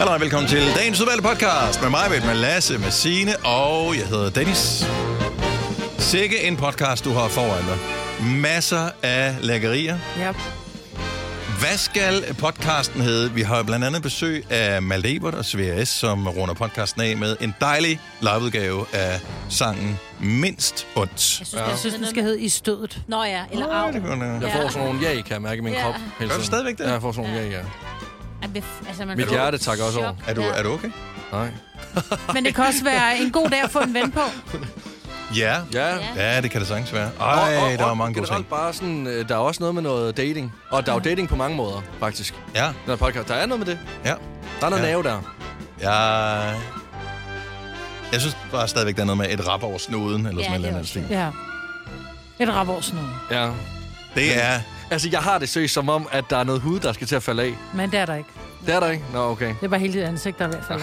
Hallo og velkommen til dagens udvalgte podcast med mig, med Lasse, med Signe og jeg hedder Dennis. Sikke en podcast, du har foran dig. Masser af lækkerier. Yep. Hvad skal podcasten hedde? Vi har blandt andet besøg af Malte Ebert og Svea S., som runder podcasten af med en dejlig liveudgave af sangen Mindst Ondt. Jeg synes, Jeg synes, den skal hedde I stødet. Nå ja, eller kunne den, Jeg får sådan nogle ja, kan jeg mærke i min Ja. krop. Gør du stadigvæk det? Ja, jeg får sådan nogle ja, ja. Altså, man Mit får hjerte takker også chok. over. Er du, Ja. er du okay? Nej. Men det kan også være en god dag at få en ven på. Ja. Ja. Ja, det kan det sagtens være. Og- Ej, og- der var og mange gode ting. generelt bare sådan, øh, der er også noget med noget dating. Og der er jo dating på mange måder, faktisk. Ja, Den her podcast. Der er noget med det. ja. Der er noget Ja. ja. nerve der. Jeg, jeg synes bare stadigvæk, der er noget med et rap over snuden, eller Ja, sådan det er noget også stil. Ja. Et rabårsnode. Ja. Det er... Altså, jeg har det seriøst som om, at der er noget hud, der skal til at falde af. Men det er der ikke. Det er der ikke? Nå, okay. Det er bare hele dit ansigt, der er i hvert fald.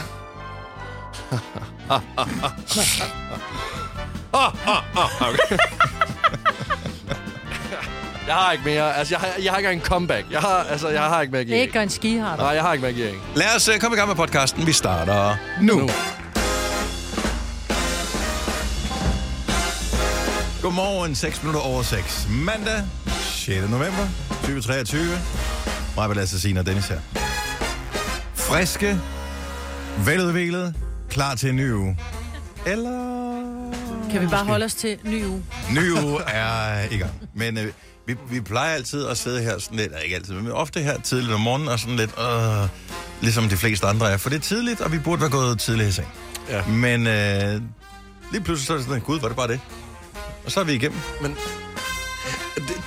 Jeg har ikke mere. Altså, jeg har, jeg har ikke engang en comeback. Jeg har, altså, jeg har ikke mere at Det er ikke en ski, har Nej, jeg har ikke mere at give. Lad os uh, komme i gang med podcasten. Vi starter nu. nu. Nu. Godmorgen, 6 minutter over 6. Mandag, 6. november 2023. Mig, Lasse Signe og Dennis her. Friske, veludviklet, klar til en ny uge. Eller... Kan vi bare måske- holde os til ny uge? Ny uge er i gang. Men øh, vi, vi plejer altid at sidde her sådan lidt, eller ikke altid, men ofte her tidligt om morgenen og sådan lidt, øh, ligesom de fleste andre er. For det er tidligt, og vi burde være gået tidligt i seng. Ja. Men øh, lige pludselig så er det sådan, gud, var det bare det? Og så er vi igennem. Men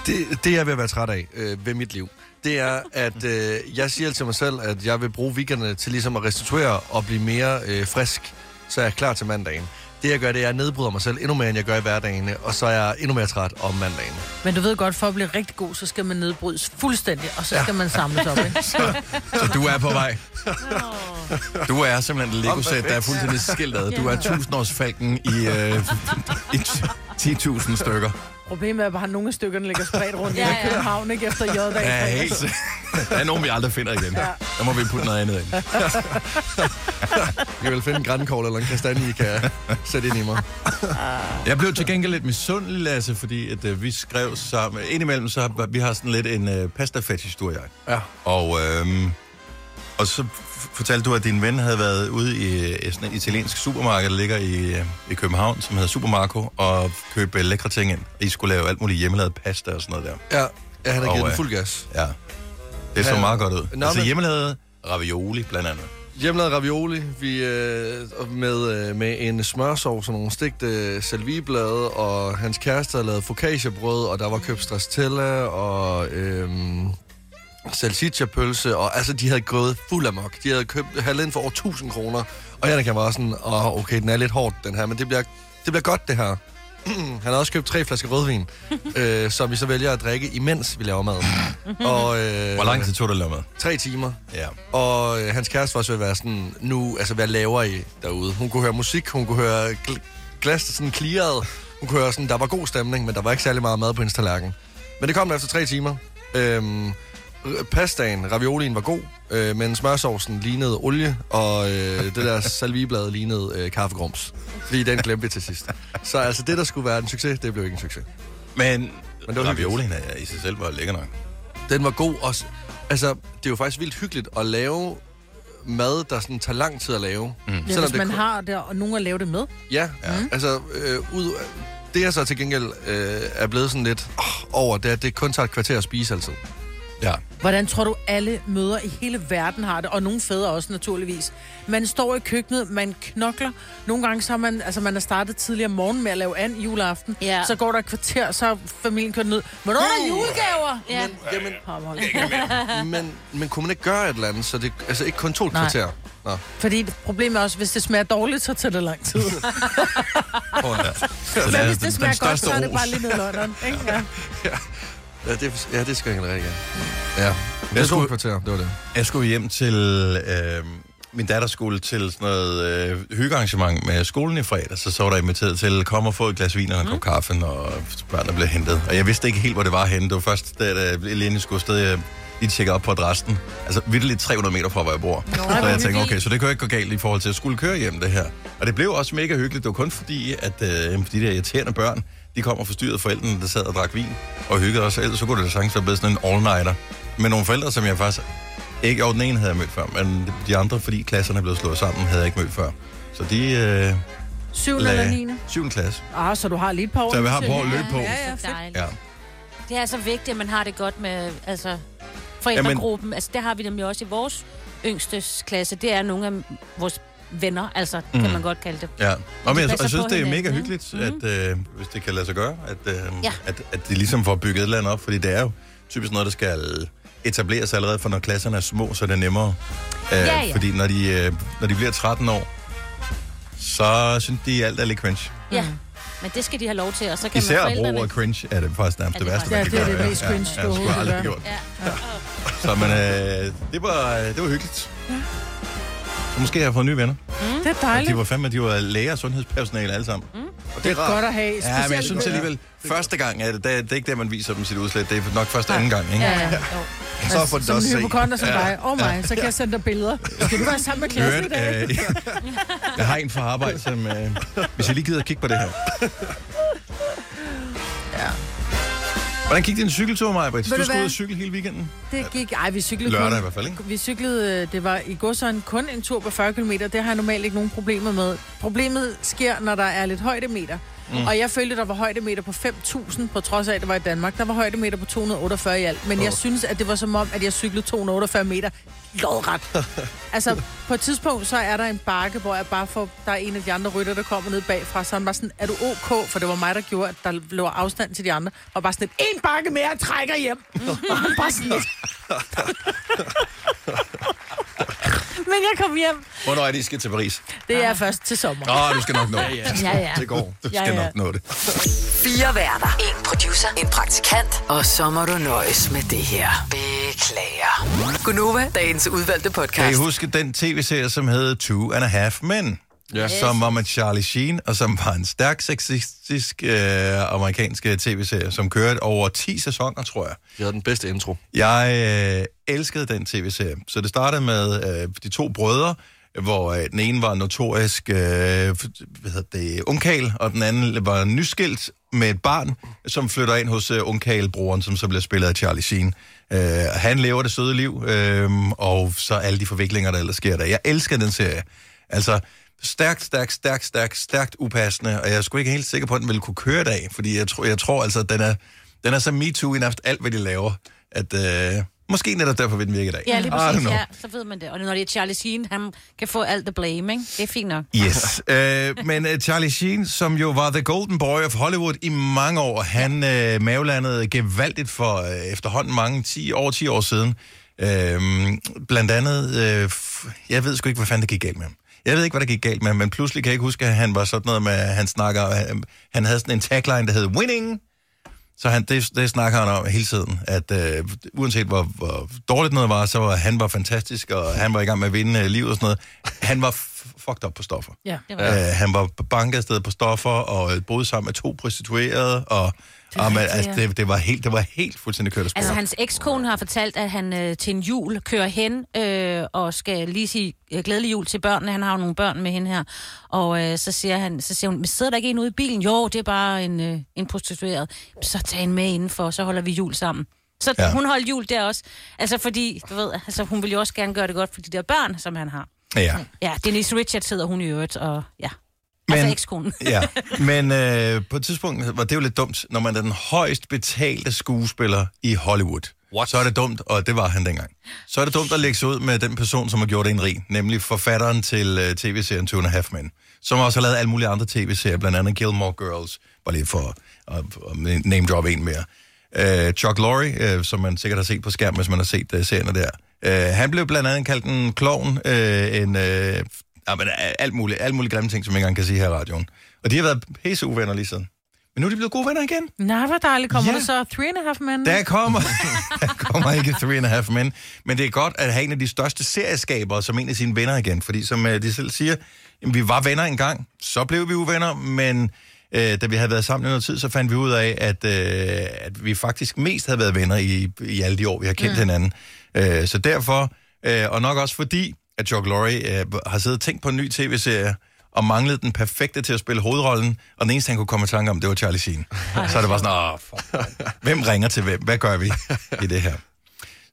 det, det, jeg at være træt af øh, ved mit liv, det er, at øh, jeg siger til mig selv, at jeg vil bruge weekenderne til ligesom at restituere og blive mere øh, frisk, så jeg er klar til mandagen. Det jeg gør, det er, at jeg nedbryder mig selv endnu mere, end jeg gør i hverdagen, og så er jeg endnu mere træt om mandagen. Men du ved godt, for at blive rigtig god, så skal man nedbrydes fuldstændig, og så skal man samles op, ikke? Så du er på vej. Du er simpelthen et Lego-sæt, der er fuldstændig skildret. Du er tusindårsfalken i, øh, i 10.000 stykker. Problemet er bare, at nogle af stykkerne ligger spredt rundt Ja, ja, ja. i København, ikke efter J-dag. Ja, helt. Der er nogen, vi aldrig finder igen. Der må vi putte noget andet ind. Jeg vil finde en grænkål eller en kastanje, I kan sætte ind i mig. Jeg blev til gengæld lidt misundelig, Lasse, fordi at, øh, vi skrev sammen... Indimellem, så har vi har sådan lidt en øh, pasta fetish du og jeg. Ja. Og, øhm, og så fortalte du, at din ven havde været ude i øh, sådan et italiensk supermarked, der ligger i, øh, i København, som hedder Supermarco, og købe øh, lækre ting ind. I skulle lave alt muligt hjemmelavet pasta og sådan noget der. Ja, jeg har da Og, givet den øh, fuld gas. Ja. Det så Ja. meget godt ud. Nå, altså men- hjemmelavet ravioli, blandt andet. Hjemmelavet ravioli vi, øh, med, øh, med en smørsovs og nogle stegte salviblade, og hans kæreste havde lavet focaccia-brød, og der var købt stracciatella og øh, salsiccia-pølse, og altså, de havde gået fuld amok. De havde købt halvdelen for over 1000 kroner, og Henrik han var sådan, åh, okay, den er lidt hårdt, den her, men det bliver, det bliver godt, det her. Han har også købt tre flasker rødvin, øh, som vi så vælger at drikke, imens vi laver mad. Og, øh, Hvor lang tid tog det at lave mad? Tre timer. Ja. Og øh, hans kæreste var også ved at være sådan, nu, altså hvad laver I derude? Hun kunne høre musik, hun kunne høre gl- glas, der sådan klirrede. Hun kunne høre sådan, der var god stemning, men der var ikke særlig meget mad på hendes tallerken. Men det kom efter tre timer. R- pastaen, raviolien var god, øh, men smørsovsen lignede olie, og øh, det der salviblad lignede øh, kaffegrums. Fordi den glemte vi til sidst. Så altså det, der skulle være en succes, det blev ikke en succes. Men, Men det var raviolien er i sig selv var lækker nok. Den var god også. Altså, det er jo faktisk vildt hyggeligt at lave mad, der sådan tager lang tid at lave. Mm. Ja, hvis man har det, og nogen at lave det med. Ja, ja. altså, øh, ud, det jeg så til gengæld øh, er blevet sådan lidt oh, over, det er, at det kun tager et kvarter at spise altid. Ja. Hvordan tror du, alle møder i hele verden har det? Og nogle fædre også, naturligvis. Man står i køkkenet, man knokler. Nogle gange så har man, altså man har startet tidligere om morgenen med at lave an juleaften. Ja. Så går der et kvarter, så er familien kørt ned. Hvornår er der julegaver? Ja. Men, jamen, hold. men, men kunne man ikke gøre et eller andet, så det altså ikke kun to et Nej. kvarter? Nå. Fordi problemet er også, hvis det smager dårligt, så tager det lang tid. Oh, ja. Så Men er hvis det smager den godt, så er det bare lige ned i London. Ikke? Ja. Ja, det, ja, det skal jeg gerne. Ja. Det Jeg skulle- kvarter, det var det. Jeg skulle hjem til øh, min datter skulle til sådan noget øh, hyggearrangement med skolen i fredag, så så var der inviteret til, kom og få et glas vin og en kop kaffe, og børnene blev hentet. Og jeg vidste ikke helt, hvor det var henne. Det var først, da Elene skulle afsted, jeg lige tjekker op på adressen. Altså vildt 300 meter fra, hvor jeg bor. så jeg tænkte, okay, så det kan jo ikke gå galt i forhold til at skulle køre hjem det her. Og det blev også mega hyggeligt. Det var kun fordi, at øh, de der irriterende børn, de kom og forstyrrede forældrene, der sad og drak vin og hyggede os. Ellers så kunne det sagtens være blevet sådan en all-nighter. Med nogle forældre, som jeg faktisk ikke, og den ene havde jeg mødt før, men de andre, fordi klasserne er blevet slået sammen, havde jeg ikke mødt før. Så de øh, 7. eller 9. 7. klasse. Ah, så du har lige et par år. Så vi har til. på at løbe på. Ja, ja, fedt. Ja. Det er altså vigtigt, at man har det godt med altså, forældregruppen. Jamen, altså, det har vi nemlig også i vores yngste klasse. Det er nogle af vores venner, altså, mm. kan man godt kalde det. Ja, og men jeg, jeg synes, det er hinanden, mega hyggeligt, at, øh, hvis det kan lade sig gøre, at, øh, Ja. at, at de ligesom får bygget et eller andet op, fordi det er jo typisk noget, der skal etableres allerede, for når klasserne er små, så er det nemmere. Øh, Ja, ja. Fordi når de, øh, når de bliver 13 år, så synes de, alt er lidt cringe. Ja, men det skal de have lov til, og så kan Især man forældrene... bruge ordet cringe er det faktisk nærmest Ja, det det er værste, faktisk- man kan Ja, det er gøre. det mest cringe, ja, du ja, aldrig kan gjort. Ja. Så men, øh, det, var, det var hyggeligt. Så måske har jeg fået nye venner. Det er Og dejligt. de var fandme, de var læger og sundhedspersonale alle sammen. Mm. Og det er rart. Godt at have. Ja, men jeg synes alligevel, første gang er det, det, er- det er ikke der, man viser dem sit udslæt. Det er nok først anden gang, ikke? Ja, ja. Jo. Så får de det Som også hypokonter som dig. Oh my, så kan jeg sende dig billeder. Skal du være sammen med klassen i dag? øh, jeg har en fra arbejde, som... Øh, hvis jeg lige gider at kigge på det her. Hvordan gik din cykeltur, Maja? Du du skulle ud og cykle hele weekenden. Det gik... Ej, vi cyklede Lørdag kun, i hvert fald, ikke? Vi cyklede, øh, det var i går sådan kun en tur på 40 km. Det har jeg normalt ikke nogen problemer med. Problemet sker, når der er lidt højdemeter. Mm. Og jeg følte, der var højdemeter på 5.000, på trods af, at det var i Danmark. Der var højdemeter på 248 i alt. Men jeg synes, at det var som om, at jeg cyklede 248 meter lodret. altså, på et tidspunkt, så er der en bakke, hvor jeg bare får... Der er en af de andre rytter, der kommer ned bagfra. Så han var sådan, er du ok? For det var mig, der gjorde, at der lå afstand til de andre. Og bare sådan et, en bakke mere, jeg trækker hjem. og han bare sådan lidt... Men jeg kom hjem. Hvornår er det, I skal til Paris? Det er først til sommer. Åh, oh, du skal nok nå det. Ja, ja. Det går. Du Ja, skal ja. nok nå det. Fire værter. En producer. En praktikant. Og så må du nøjes med det her. Beklager. Gunova, dagens udvalgte Kan I podcast. huske den tv-serie, som hed Two and a Half Men? Ja. Som var med Charlie Sheen, og som var en stærk sexistisk øh, amerikansk øh, tv-serie, som kørte over 10 sæsoner, tror jeg. Vi havde den bedste intro. Jeg øh, elskede den tv-serie. Så det startede med øh, de to brødre, hvor øh, den ene var notorisk øh, hvad hedder det, ungkal, og den anden var nyskilt med et barn, som flytter ind hos øh, ungkalbroren, som så bliver spillet af Charlie Sheen. Øh, han lever det søde liv, øh, og så alle de forviklinger, der ellers sker der. Jeg elsker den serie. Altså, stærkt, stærkt, stærkt, stærkt, stærkt upassende, og jeg er sgu ikke helt sikker på, at den ville kunne køre i dag, fordi jeg tror, jeg tror altså, at den er, den er så MeToo i nærmest alt, hvad de laver, at øh, måske netop derfor vil den virke i dag. Ja, lige præcis. Ja, så ved man det. Og når det er Charlie Sheen, han kan få alt the blame, ikke? Det er fint nok. Yes. øh, men uh, Charlie Sheen, som jo var the golden boy of Hollywood i mange år, han øh, mavelandede gevaldigt for øh, efterhånden mange, 10, over 10 år siden. Øh, blandt andet, øh, jeg ved sgu ikke, hvad fanden det gik galt med ham. Jeg ved ikke, hvad der gik galt med ham, men pludselig kan jeg ikke huske, at han var sådan noget med, at han snakker, han, han havde sådan en tagline, der hed Winning, så han, det, det snakker han om hele tiden, at øh, uanset hvor, hvor dårligt noget var, så var han var fantastisk, og han var i gang med at vinde øh, livet og sådan noget. Han var fucked up på stoffer. Ja. Det var Øh, han var banket afsted på stoffer, og øh, boede sammen med to prostituerede, og, og man, rigtigt, altså, det, det, var helt, det var helt fuldstændig kørt af. Altså, hans ekskone har fortalt, at han øh, til en jul kører hen øh, og skal lige sige øh, glædelig jul til børnene. Han har jo nogle børn med hende her. Og øh, så, siger han, så siger hun, men sidder der ikke en ude i bilen? Jo, det er bare en, øh, en prostitueret. Så tag en med indenfor, så holder vi jul sammen. Så ja. hun holdt jul der også. Altså fordi, du ved, altså, hun vil jo også gerne gøre det godt for de der børn, som han har. Ja. Ja, Denise Richards hedder hun i øvrigt, og ja. Altså Men- ekskonen. ja, men øh, på et tidspunkt var det jo lidt dumt, når man er den højst betalte skuespiller i Hollywood. What? Så er det dumt, og det var han dengang. Så er det dumt at lægge sig ud med den person, som har gjort en rig, nemlig forfatteren til øh, tv-serien Two and a Half Men, som også har lavet alle mulige andre tv-serier, blandt andet Gilmore Girls, bare lige for at, at name drop en mere. Øh, Chuck Lorre, øh, som man sikkert har set på skærm, hvis man har set øh, serierne der. Øh, han blev blandt andet kaldt en klovn, øh, en, øh, ja, men, øh, alt muligt, alt muligt grimme ting, som jeg ikke engang kan sige her i radioen. Og de har været pisse uvenner lige siden. Men nu er de blevet gode venner igen. Nej, hvor dejligt. Kommer Ja. der så three and a half men? Der kommer, der kommer ikke Three and a Half Men, men det er godt at have en af de største serieskabere som en af sine venner igen, fordi som øh, de selv siger, jamen, vi var venner engang, så blev vi uvenner, men øh, da vi havde været sammen i noget tid, så fandt vi ud af, at, øh, at vi faktisk mest havde været venner i, i alle de år, vi har kendt mm. hinanden. Øh, så derfor, øh, og nok også fordi, at Chuck Lorre øh, har siddet og tænkt på en ny tv-serie, og manglede den perfekte til at spille hovedrollen, og den eneste, han kunne komme i tanke om, det var Charlie Sheen. Så er det bare sådan, åh, fuck. hvem ringer til hvem? Hvad gør vi i det her?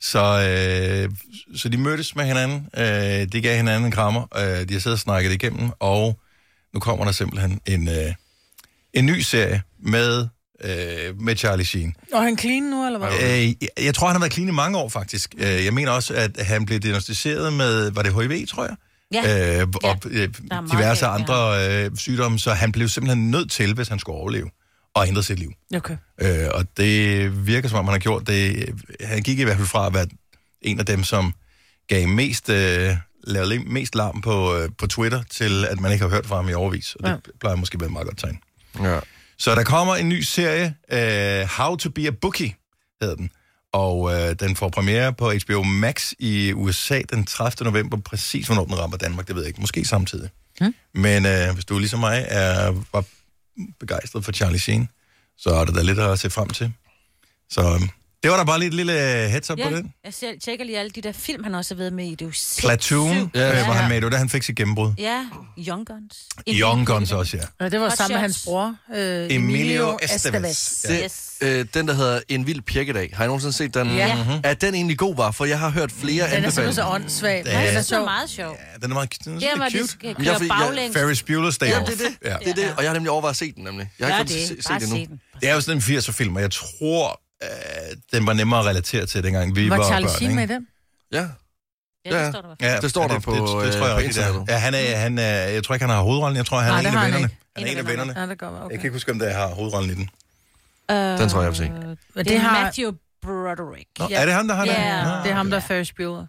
Så, øh, så de mødtes med hinanden, øh, de gav hinanden en krammer, øh, de har siddet og snakket igennem, og nu kommer der simpelthen en, øh, en ny serie med, øh, med Charlie Sheen. Og han clean nu, eller hvad? Øh, jeg, jeg tror, han har været clean i mange år, faktisk. Øh, jeg mener også, at han blev diagnostiseret med, var det HIV, tror jeg? Ja. Øh, og øh, er meget diverse galt, andre øh, sygdomme, så han blev simpelthen nødt til, hvis han skulle overleve, at ændre sit liv. Okay. Øh, og det virker som om, han har gjort det. Han gik i hvert fald fra at være en af dem, som gav mest, øh, lavede mest larm på, øh, på Twitter, til at man ikke har hørt fra ham i overvis. Og det Ja. plejer måske at være et meget godt tegn. Ja. Så der kommer en ny serie, uh, How to be a Bookie, hedder den. Og uh, den får premiere på HBO Max i USA den 30. november. Præcis hvornår den rammer Danmark, det ved jeg ikke. Måske samtidig. Hmm. Men uh, hvis du ligesom mig er, var begejstret for Charlie Sheen, så er der da lidt at se frem til. Så um, det var da bare lige et lille heads up Ja, på den. jeg selv tjekker lige alle de der film, han også har været med i. Det er jo sindssygt. Platoon, Ja, ja, ja. hvor han med, det var da han fik sit gennembrud. Ja, Young Guns. Young Guns også, ja. Ja, det var Hot sammen med hans bror, øh, Emilio, Emilio Estevez. Det, Yes. øh, den, der hedder En vild pirkedag. Har I nogensinde set den? Ja. Mhm. Er den egentlig god, var? For jeg har hørt flere Den er simpelthen så anbefalinger. åndssvag. Ja. Ja, den er Det er sjov. meget sjov. ja den er meget den er Det er, hvor de cute. skal Jeg køre baglæns. Ferris Bueller's Day Ja, Off. det er det. Ja. Det er det. Og jeg har nemlig overvejet at se den, nemlig. Jeg har ikke det. se, det den. Det er jo sådan en 80'er film, og jeg tror, øh, den var nemmere at relatere til, dengang vi var, Var Charlie børn. Sheen med i den? Ja. Ja, Ja. det står der. Ja, Det står ja, der på, det, det, det, øh, tror jeg det er. internettet. Ja, han er, han er, jeg tror ikke, han har hovedrollen. Jeg tror, han Nej, er en det af han vennerne. ikke. Han er en af vennerne. Ja, det gør man. Jeg Okay. kan ikke huske, om der har hovedrollen i den. Den tror jeg, jeg vil se. Det det, er har, Matthew Broderick. Nå, er det ham, der har den? Ja. Nå, det er ham, der er okay. Ferris Bueller.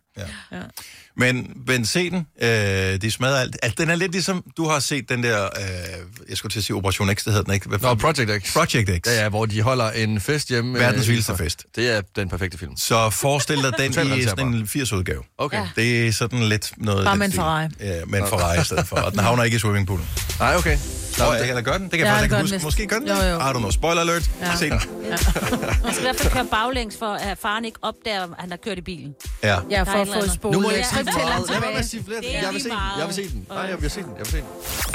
Men, men se den. Øh, de smadrer alt. Altså, den er lidt ligesom, du har set den der, øh, jeg skulle til at sige Operation X, det hedder den ikke. Hvad Nå? Project X. Project X. Ja, ja, hvor de holder en fest hjemme. Verdens øh, vildeste fest. Det er den perfekte film. Så forestil dig den i sådan en 80-udgave. Okay. Ja. Det er sådan lidt noget... Bare af med en. Ferrari. Ja, med en Ferrari i stedet for. Og den havner ikke i swimmingpoolen. Nej, okay. Nå, det, eller gør den? Det kan Ja, jeg faktisk det ikke huske. Måske gør den Jo, det. jo. I don't know. Spoiler alert. Ja. Se den. Man skal i hvert fald køre baglæns, for at faren ikke opdager, at han har kørt i bilen. Ja. Ja, for at få spolet. Nu må jeg ikke sige for til meget. Lad tilbage. med at sige flere. Det er Jeg vil se den. Jeg vil se den. Nej, jeg vil se den. Jeg vil se den.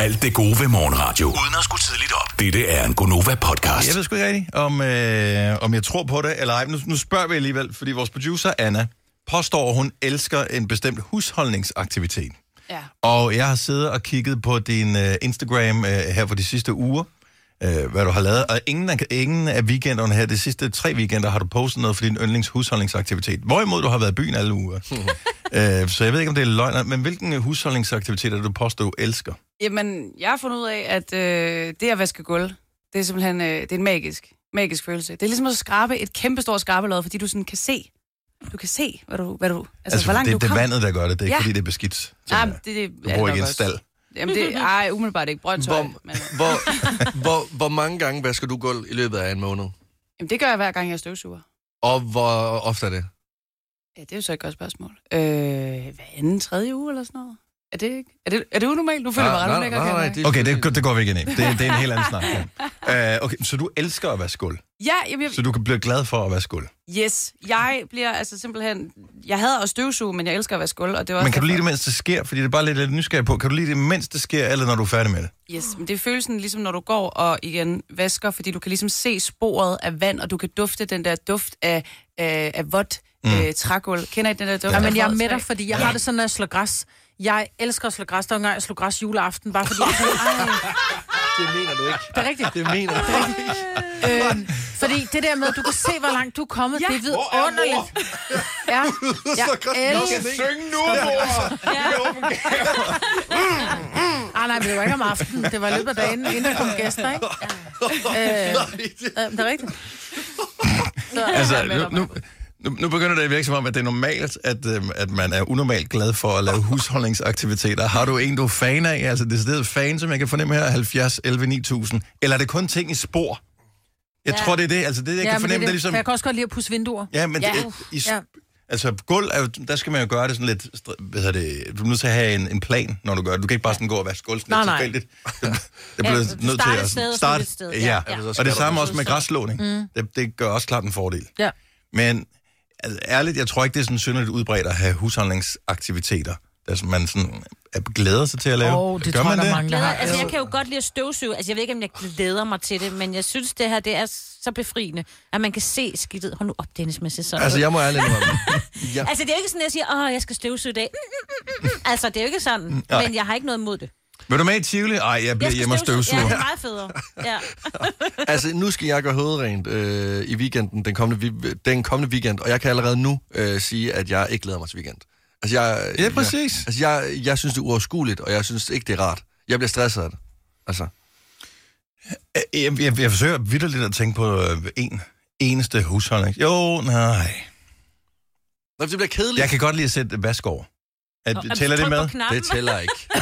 Alt det gode ved morgenradio. Uden at skulle tidligt op. Dette er en Gonova-podcast. Jeg ved sgu ikke rigtigt, om, øh, om jeg tror på det eller ej. Nu, nu spørger vi alligevel, fordi vores producer, Anna, påstår, at hun elsker en bestemt husholdningsaktivitet. Ja. Og jeg har siddet og kigget på din øh, Instagram øh, her for de sidste uger, øh, hvad du har lavet. Og ingen af, ingen af weekenderne her, de sidste tre weekender, har du postet noget for din yndlings husholdningsaktivitet. Hvorimod du har været i byen alle uger. øh, så jeg ved ikke, om det er løgn, men hvilken husholdningsaktivitet er det, du påstår, du elsker? Jamen, jeg har fundet ud af, at øh, det at vaske gulv, det er simpelthen øh, det er en magisk, magisk følelse. Det er ligesom at skrabe et kæmpestort skrabelod, fordi du sådan kan se, du kan se, hvad du, hvad du altså, Altså, hvor langt det, du det er vandet, der gør det. Det er ikke, Ja. fordi det er beskidt. Nej, Ja, det, det, du er bor ikke i en også. stald. Jamen, det ej, umiddelbart ikke. Brøndtøj. Hvor, Men, hvor, hvor, hvor mange gange vasker du gulv i løbet af en måned? jamen, det gør jeg hver gang, jeg støvsuger. Og hvor ofte er det? Ja, det er jo så et godt spørgsmål. Øh, hver anden, tredje uge eller sådan noget? Er det ikke? Er det, er det unormalt? Nu føler jeg mig ret ulækker. jeg mærke. det, Okay, det, det går vi ikke ind i. Det, det er en helt anden snak. Ja. Uh, okay, så du elsker at vaske gulv. Ja, jamen, jeg, Så du kan blive glad for at vaske gulv. yes. Jeg bliver altså simpelthen... Jeg hader at støvsuge, men jeg elsker at vaske gulv, og det er også Men kan du lide det, mens det sker? Fordi det er bare lidt, lidt nysgerrig på. Kan du lide det, mens det sker, eller når du er færdig med det? Yes, men det er følelsen ligesom, når du går og igen vasker, fordi du kan ligesom se sporet af vand, og du kan dufte den der duft af, af, af vådt mm. øh, trægulv. Kender I den der duft? Ja, men jeg er med dig, fordi jeg har det sådan, når jeg slår græs. Jeg elsker at slå græs. Der var engang, jeg slog græs juleaften, bare fordi jeg tænkte, det mener du ikke. det er rigtigt. Det mener du ikke. Øhm, fordi det der med, at du kan se, hvor langt du er kommet, Ja. det er vidunderligt. Ja, jeg elsker... Syng nu, mor! Ah, nej, men det var ikke om aftenen. Det var i løbet af dagen, inden der kom gæster, ikke? Øh, øh, det er rigtigt. Så, Altså, er nu, nu. Nu, nu begynder det at virke som om, at det er normalt, at, øhm, at man er unormalt glad for at lave husholdningsaktiviteter. Har du en, du er fan af? Altså, det er stedet fan, som jeg kan fornemme her, 70, 11, 9000. Eller er det kun ting i spor? Jeg Ja. tror, det er det. Altså, det, jeg Ja, kan det, fornemme, er det, det, ligesom... jeg kan også godt lide at pusse vinduer. Ja, men Ja. Det, i, Ja. Altså, gulv, er jo, der skal man jo gøre det sådan lidt... Hvad hedder det? Du er nødt til at have en, en plan, når du gør det. Du kan ikke bare sådan gå og vaske gulv sådan Nej, tilfældigt. Det, det Ja, bliver du nødt til at sted, starte. sted. Ja, Ja, ja. ja. og det samme også med græsslåning. Mm. Det, det gør også klart en fordel. Ja. Men altså, ærligt, jeg tror ikke, det er sådan synderligt udbredt at have husholdningsaktiviteter, der som man sådan er glæder sig til at lave. Åh, det gør tror jeg, man der det? mange, altså, jeg kan jo godt lide at støvsuge. Altså, jeg ved ikke, om jeg glæder mig til det, men jeg synes, det her det er så befriende, at man kan se skidtet. Hold nu op, Dennis, med sig sådan. Altså, jeg må ærligt. Ja. altså, det er jo ikke sådan, at jeg siger, åh, jeg skal støvsuge i dag. Mm, mm, mm. Altså, det er jo ikke sådan, Nej. men jeg har ikke noget imod det. Vil du med i Tivoli? Ej, jeg bliver Jeg hjemme og støvsuge. Ja, det er meget federe. Ja. Altså, nu skal jeg gøre hovedrent øh, i weekenden, den kommende, vi- den kommende weekend, og jeg kan allerede nu øh, sige, at jeg ikke glæder mig til weekend. Altså, jeg, Ja, præcis. Jeg, altså, jeg, jeg synes, det er uoverskueligt, og jeg synes ikke, det er rart. Jeg bliver stresset af det. Altså, Jeg, jeg, jeg forsøger vidderligt at tænke på øh, en eneste husholdning. Jo, nej. Nå, det bliver kedeligt. Jeg kan godt lide at sætte vask over. At, tæller det med? Det tæller ikke.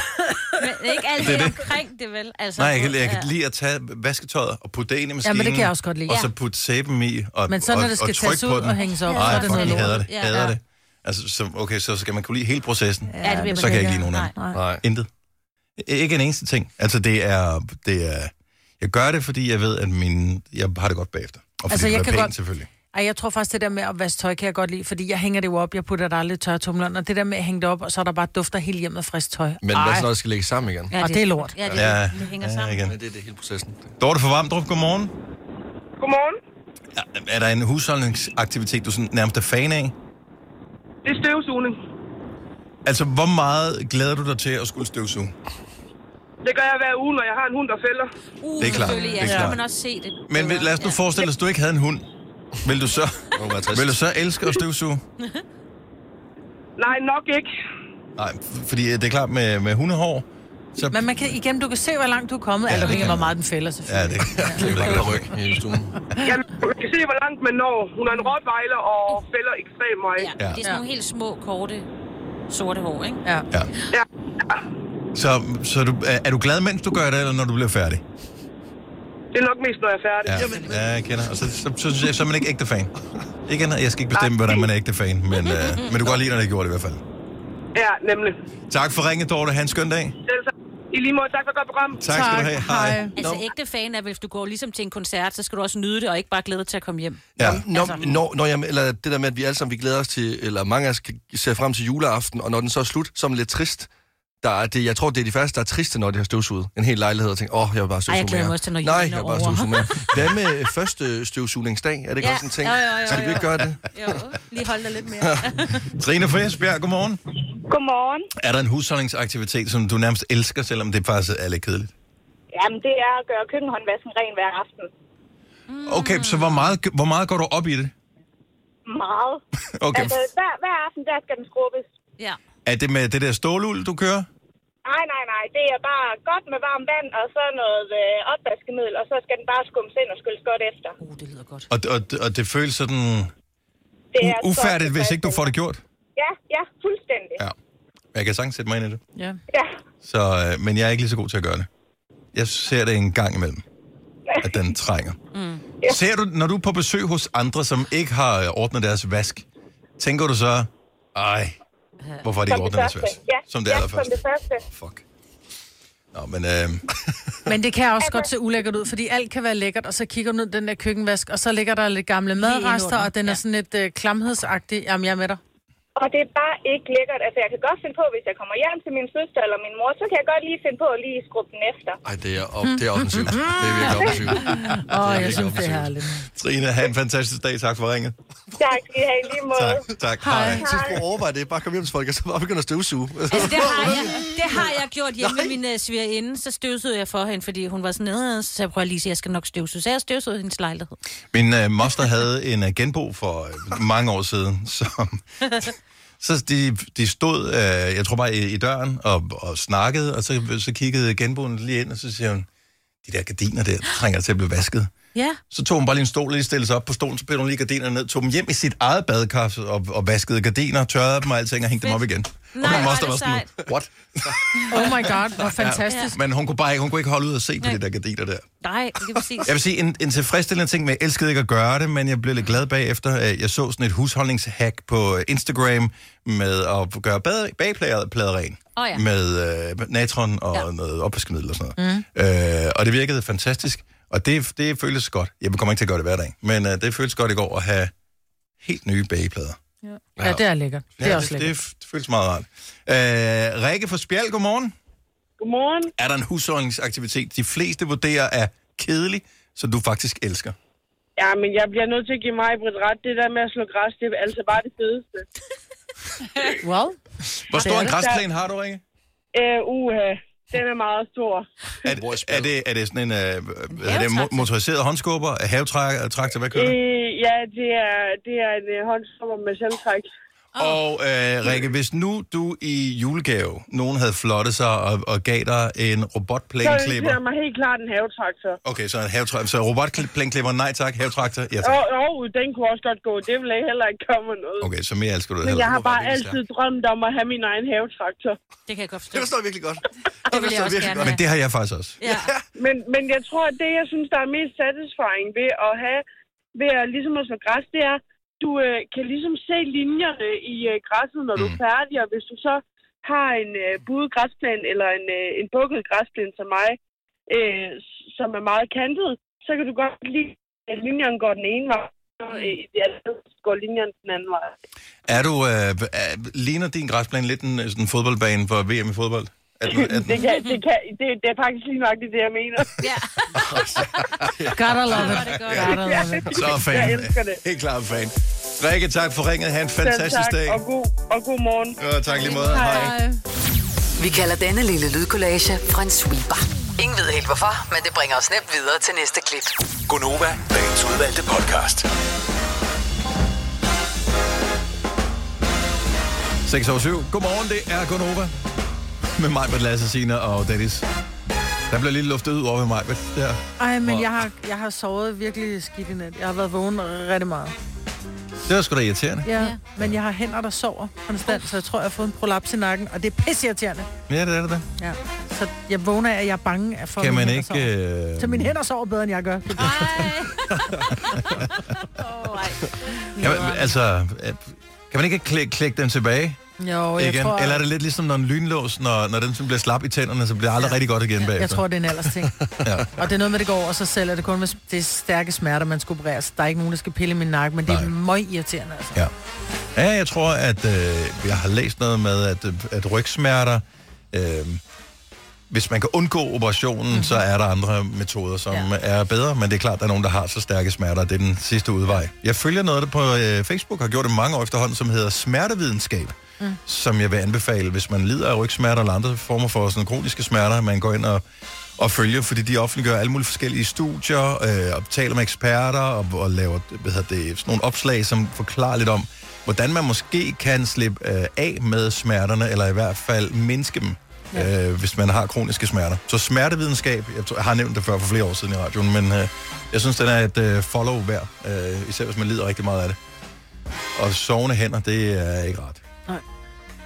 Ikke alt Det er det, det. omkring det, vel? Altså, Nej, jeg kan, jeg ja. kan lide at tage vasketøjet og putte det ind i maskinen. men det kan jeg også godt lide. Og så Ja. putte sæben i og, Men så når og, det og skal tages på ud den. og hænges op, Ja, så Nej, er det noget lort. hader det. Ja. Hader Ja. det. Altså, så, okay, så skal man kunne lide hele processen. Ja, det bliver Så kan jeg ikke lide nogen af Nej. Nej. Intet. Ikke en eneste ting. Altså, det er, det er... Jeg gør det, fordi jeg ved, at min, jeg har det godt bagefter. Og fordi Altså, det jeg er kan pænt, godt- selvfølgelig. Ej, jeg tror faktisk, det der med at vaske tøj kan jeg godt lide, fordi jeg hænger det jo op, jeg putter der aldrig tørretumleren, og det der med at hænge det op, og så er der bare dufter hele hjemmet frisk tøj. Men Ej. hvad så, når det skal lægge sammen igen? Og det er lort. Ja, det, Ja, det hænger ja, sammen. igen. Men det er det hele processen. Dorte fra Vamdrup, godmorgen. Godmorgen. Er der en husholdningsaktivitet, du sådan nærmest er fan af? Det er støvsugning. Altså, hvor meget glæder du dig til at skulle støvsuge? Det gør jeg hver uge, når jeg har en hund, der fælder. Uh, Det er klart, selvfølgelig, Ja, det er så klart. kan man også se det. Men lad os nu forestille os, at du ikke havde en hund. Vil du så, vil du så elske at støvsuge? Nej, nok ikke. Nej, fordi det er klart med, med hundehår, så... Men man kan, igen, du kan se, hvor langt du er kommet, ja, alt afhængig af, hvor meget den fælder, Ja, selvfølgelig. det Det er bare på ryg i stuen. Jamen, man kan se, hvor langt man når. Hun er en rottweiler og fælder ekstremt meget. Ja, Ja. det er sådan nogle helt små, korte, sorte hår, ikke? Ja. Ja. Ja. Så, så du, er, er du glad, mens du gør det, eller når du bliver færdig? Det er nok mest, når jeg er færdig. Ja, ja jeg kender. Og så, så, så, så, så er man ikke ægte fan. Igen, jeg skal ikke bestemme, hvordan man er ægte fan, men, øh, men du kan godt lide, når det er gjort i hvert fald. Ja, nemlig. Tak for ringet, Dorte. Ha' en skøn dag. Selv tak. I lige måde, tak for godt program. Tak, skal du have. Hej. Altså, ægte fan er, hvis du går ligesom til en koncert, så skal du også nyde det, og ikke bare glæde dig til at komme hjem. Ja. Når, Altså. når, når jeg, eller det der med, at vi alle sammen vi glæder os til, eller mange af os ser frem til juleaften, og når den så er slut, så er man lidt trist. Der er det, jeg tror, det er de første, der er triste, når de har støvsuget en hel lejlighed, og tænker, åh, oh, jeg vil bare støvsuge Ej, jeg glæder mere. mig også til, når Nej, jeg er vil bare støvsuge mere. Hvad med første støvsugningsdag? Er det ikke Ja, også en ting? jo, jo, jo, Skal vi ikke gøre det? Jo, lige hold dig lidt mere. Trine fra Esbjerg, godmorgen. Godmorgen. Er der en husholdningsaktivitet, som du nærmest elsker, selvom det faktisk er lidt kedeligt? Jamen, det er at gøre køkkenhåndvasken ren hver aften. Okay, så hvor meget, hvor meget går du op i det? Meget. Okay, Altså, hver, hver aften, der skal den skrubbes. Ja. Er det med det der stålul, du kører? Nej, nej, nej. Det er bare godt med varmt vand, og så noget øh, opvaskemiddel, og så skal den bare skummes ind og skylles godt efter. Uh, det lyder godt. Og, og, og det føles sådan Det u- ufærdigt, hvis ikke du får det gjort? Ja, ja, fuldstændig. Ja. Jeg kan sagtens sætte mig ind i det. Ja. Ja. Så, øh, men jeg er ikke lige så god til at gøre det. Jeg ser det en gang imellem, at den trænger. Mm. Ser du, når du er på besøg hos andre, som ikke har øh, ordnet deres vask, tænker du så, ej, hvorfor har de ikke det ordnet vask? Ja, Som det ja, allerførste. som det første. Fuck. Nå, men øh, Men det kan også godt se ulækkert ud, fordi alt kan være lækkert, og så kigger du ned den der køkkenvask, og så ligger der lidt gamle madrester, og den er Ja. sådan lidt øh, klamhedsagtig. Jamen, jeg er med dig. Og det er bare ikke lækkert. Altså, jeg kan godt finde på, hvis jeg kommer hjem til min søster eller min mor, så kan jeg godt lige finde på at lige skrubbe den efter. Ej, det er, op, det er offensivt. Det er virkelig offensivt. Åh, oh, jeg synes, det er herligt. Trine, have en fantastisk dag. Tak for ringet. Tak skal I have i lige måde. Tak, tak. Hej. Jeg synes, du overvejer det. Bare kom hjem til folk, og så bare begynde at støvsuge. Altså, det har jeg, det har jeg gjort hjemme med min uh, svigerinde. Så støvsugede jeg for hende, fordi hun var sådan, "Øh," så jeg, prøv lige, at sige, jeg skal nok støvsuge. Så jeg støvsugede hendes lejlighed. Min øh, moster havde en øh, genbo for øh, mange år siden, som... Så de, de stod, øh, jeg tror bare, i, i døren og, og snakkede, og så, så kiggede genboen lige ind, og så siger hun, de der gardiner der, trænger til at blive vasket. Ja. Så tog hun bare lige en stol lige stillede sig op på stolen, så blev hun lige gardinerne ned, tog dem hjem i sit eget badekar og, og vaskede gardiner, tørrede dem og alting og hængte dem op igen. Nej, og er var det sådan, what? Oh my god, hvor fantastisk. Men hun kunne bare ikke, hun kunne ikke holde ud og se på de der gardiner der. Nej, det er præcis. Jeg vil sige, en, en tilfredsstillende ting, men jeg elskede ikke at gøre det, men jeg blev lidt glad bagefter. Øh, Jeg så sådan et husholdningshack på Instagram med at gøre bad, bagplader plader ren. Åh ja. Med øh, natron og ja. Ja. noget opvaskemiddel og sådan noget. Mm. Øh, og det virkede fantastisk. Og det, det føltes godt. Jeg kommer ikke til at gøre det hver dag, men øh, det føltes godt i går at have helt nye bageplader. Ja, det er lækkert. Det er også det, lækkert. det, det føles meget rart. Øh, Rikke fra Spjald, godmorgen. Godmorgen. Er der en husholdningsaktivitet, de fleste vurderer er kedelig, som du faktisk elsker? Ja, men jeg bliver nødt til at give mig et ret. Det der med at slå græs, det er altså bare det fedeste. Well, Hvor stor en græsplæne har du, Rikke? Øh, uha, den er meget stor. Er, er, det, er det sådan en øh, er det mo- motoriseret håndskubber, havetraktor, hvad kører? Øh, ja, det er, det er en øh, håndstopper med selvtræk. Og øh, Rikke, hvis nu du i julegave, nogen havde flottet sig og, og gav dig en Så robotplæneklipper. det er mig helt klart en havetraktor. Okay, så en havetraktor. Så robotplæneklipper, nej tak, havetraktor, ja tak. Og, og den kunne også godt gå. Det vil jeg heller ikke komme noget. Okay, så mere elsker du det Men jeg har bare altid drømt om at have min egen havetraktor. Det kan jeg godt forstå. Det forstår jeg virkelig godt. Det vil jeg også gerne Men have. det har jeg faktisk også. Ja. Men, men jeg tror, at det, jeg synes, der er mest satisfying ved at have, ved at ligesom at slå græs, det er, du øh, kan ligesom se linjerne i øh, græsset, når du er færdig, og hvis du så har en øh, buet græsplæne, eller en, øh, en bukket græsplæne som mig, øh, som er meget kantet, så kan du godt lide, at linjerne går den ene vej, og øh, i det andet går linjerne den anden vej. Er du, øh, er, ligner din græsplæne lidt en, sådan fodboldbane for VM i fodbold? Det, kan, det, kan, det, det er faktisk lige nok det, jeg mener. Ja. gotta love it. er det. Gotta love it. så er fan. Jeg elsker det. Helt klart fan. Rikke, tak for ringet. Ha' en fantastisk tak, dag. og god, og god morgen. Ja, tak lige måde. Hej. Hej. Vi kalder denne lille lydkollage Frans sweeper. Ingen ved helt hvorfor, men det bringer os nemt videre til næste klip. Gonova, dagens udvalgte podcast. 6 over 7. Godmorgen, det er Gonova. Med mig, med Lasse, Signe og Dennis. Der bliver lidt luftet ud over med mig. Der. Ej, men jeg har, jeg har sovet virkelig skidt i nat. Jeg har været vågen rigtig meget. Det var sgu da irriterende. Ja, Ja. men jeg har hænder, der sover konstant, så jeg tror, jeg har fået en prolaps i nakken, og det er pisseirriterende. Ja, det er det da. Ja. Så jeg vågner af, at jeg er bange for, Kan at man mine ikke... hænder sover. Øh... Så mine hænder sover bedre, end jeg gør. Ej. Åh, ej. Kan man, altså, øh, kan man ikke klikke, klikke den tilbage Jo, jeg igen? tror, Eller er det lidt ligesom når en lynlås, når, når den sådan bliver slap i tænderne, så bliver det aldrig ja. rigtig godt igen bagefter? jeg tror, det er en alders ting. Ja. Og det er noget med, det går over sig selv, og det er kun hvis det er stærke smerter, man skal opereres. Der er ikke nogen, der skal pille i min nakke, men det er Nej. møg irriterende, altså. Ja. Ja, jeg tror, at øh, jeg har læst noget med, at, at rygsmerter, øh, hvis man kan undgå operationen, mm-hmm. så er der andre metoder, som ja. Er bedre, men det er klart, der er nogen, der har så stærke smerter, at det er den sidste udvej. Jeg følger noget det på øh, Facebook, har gjort det mange år efterhånden, som hedder smertevidenskab, mm. som jeg vil anbefale, hvis man lider af rygsmerter eller andre former for sådan kroniske smerter, man går ind og og følge, fordi de offentliggør alle mulige forskellige studier, øh, og taler med eksperter, og, og laver hvad hedder det, sådan nogle opslag, som forklarer lidt om, hvordan man måske kan slippe øh, af med smerterne, eller i hvert fald mindske dem, ja. øh, hvis man har kroniske smerter. Så smertevidenskab, jeg, tror, jeg har nævnt det før for flere år siden i radioen, men øh, jeg synes, den er et øh, follow værd, øh, især hvis man lider rigtig meget af det. Og sovende hænder, det er ikke rart. Nej.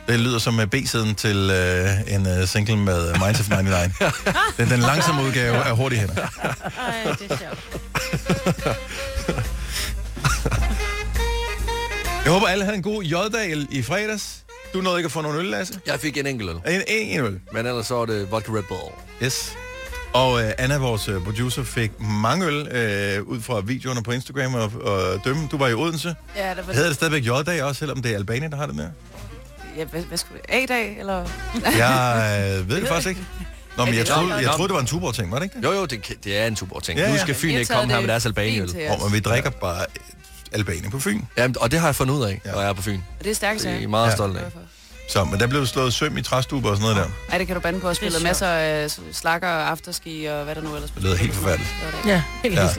Det lyder som øh, B-siden til øh, en øh, single med øh, Minds of 99. det er den langsomme udgave af Hurtige Hænder. Ej, det er sjovt. Jeg håber, alle havde en god J-dag i fredags. Du nåede ikke at få nogen øl, Lasse? Jeg fik en enkelt øl, En, en, en øl. men ellers så var det vodka Red Bull. Yes. Og øh, Anna, vores øh, producer, fik mange øl øh, ud fra videoerne på Instagram og, og dømme. Du var i Odense. Ja, der var, Hedder det stadigvæk J-dag også, selvom det er Albanien, der har den der? ja, hvad, hvad skulle det? A-dag, eller? Jeg øh, ved det faktisk ikke. Nå, men jeg det- troede, jeg troede, det var en Tuborg-ting, var det ikke det? Jo, jo, det, det er en super ting. Ja, Ja. Nu skal Fyn ikke komme her det med deres Albanien. fint til Og, men vi drikker bare Albanien på Fyn. Jamen, og det har jeg fundet ud af, Ja. når jeg er på Fyn. Og det er stærke Det er jeg meget Ja. stolt af. Så, men der blev slået søm i træstuber og sådan noget der. Ej, det kan du bande på at spille sjovt. masser af slakker og afterski og hvad der nu ellers Det lyder helt forfærdeligt. Ja, helt Ja. ja.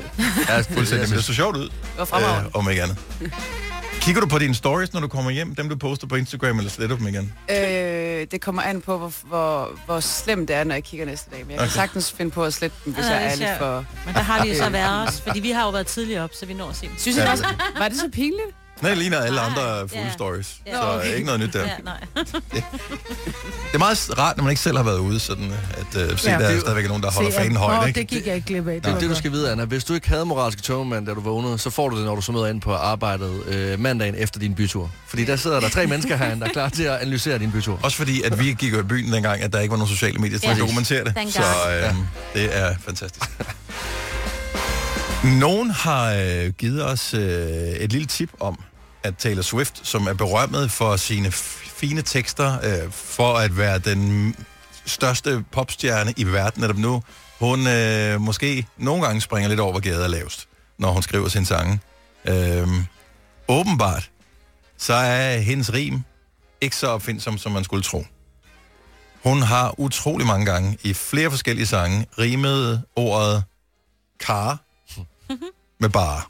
Ja, fuldstændig. Men det så sjovt ud. Det var fremragende. Øh, om ikke andet. Kigger du på dine stories, når du kommer hjem? Dem, du poster på Instagram, eller sletter dem igen? Øh, det kommer an på, hvor, hvor, hvor slemt det er, når jeg kigger næste dag. Men jeg kan Okay. sagtens finde på at slette dem, hvis Ja, jeg det er lidt for... Men der har vi jo så været os, fordi vi har jo været tidligere op, så vi når at se dem. Synes jeg også, var det så pinligt? Nej, det ligner alle andre full Ja. stories. Ja. Så Okay. ikke noget nyt der. Ja, nej. Det er meget rart, når man ikke selv har været ude, sådan at uh, se, Ja. der Det er er stadigvæk nogen, der holder Se, fanen højt, ikke? det gik jeg ikke glip af. Det Det det, du skal vide, Anna. Hvis du ikke havde moralske togmand, da du vågnede, så får du det, når du så møder ind på arbejdet øh, mandagen efter din bytur. Fordi der sidder der tre mennesker herinde, der er klar til at analysere din bytur. Også fordi, at vi gik jo i byen dengang, at der ikke var nogen sociale medier til Ja. at dokumentere det. Så øh, det er fantastisk. Nogen har øh, givet os øh, et lille tip om, at Taylor Swift, som er berømmet for sine fine tekster, øh, for at være den største popstjerne i verden netop nu, hun øh, måske nogle gange springer lidt over, hvor gaden er lavest, når hun skriver sin sange. Øh, åbenbart, så er hendes rim ikke så opfindsom, som man skulle tro. Hun har utrolig mange gange i flere forskellige sange rimet ordet kar med bare.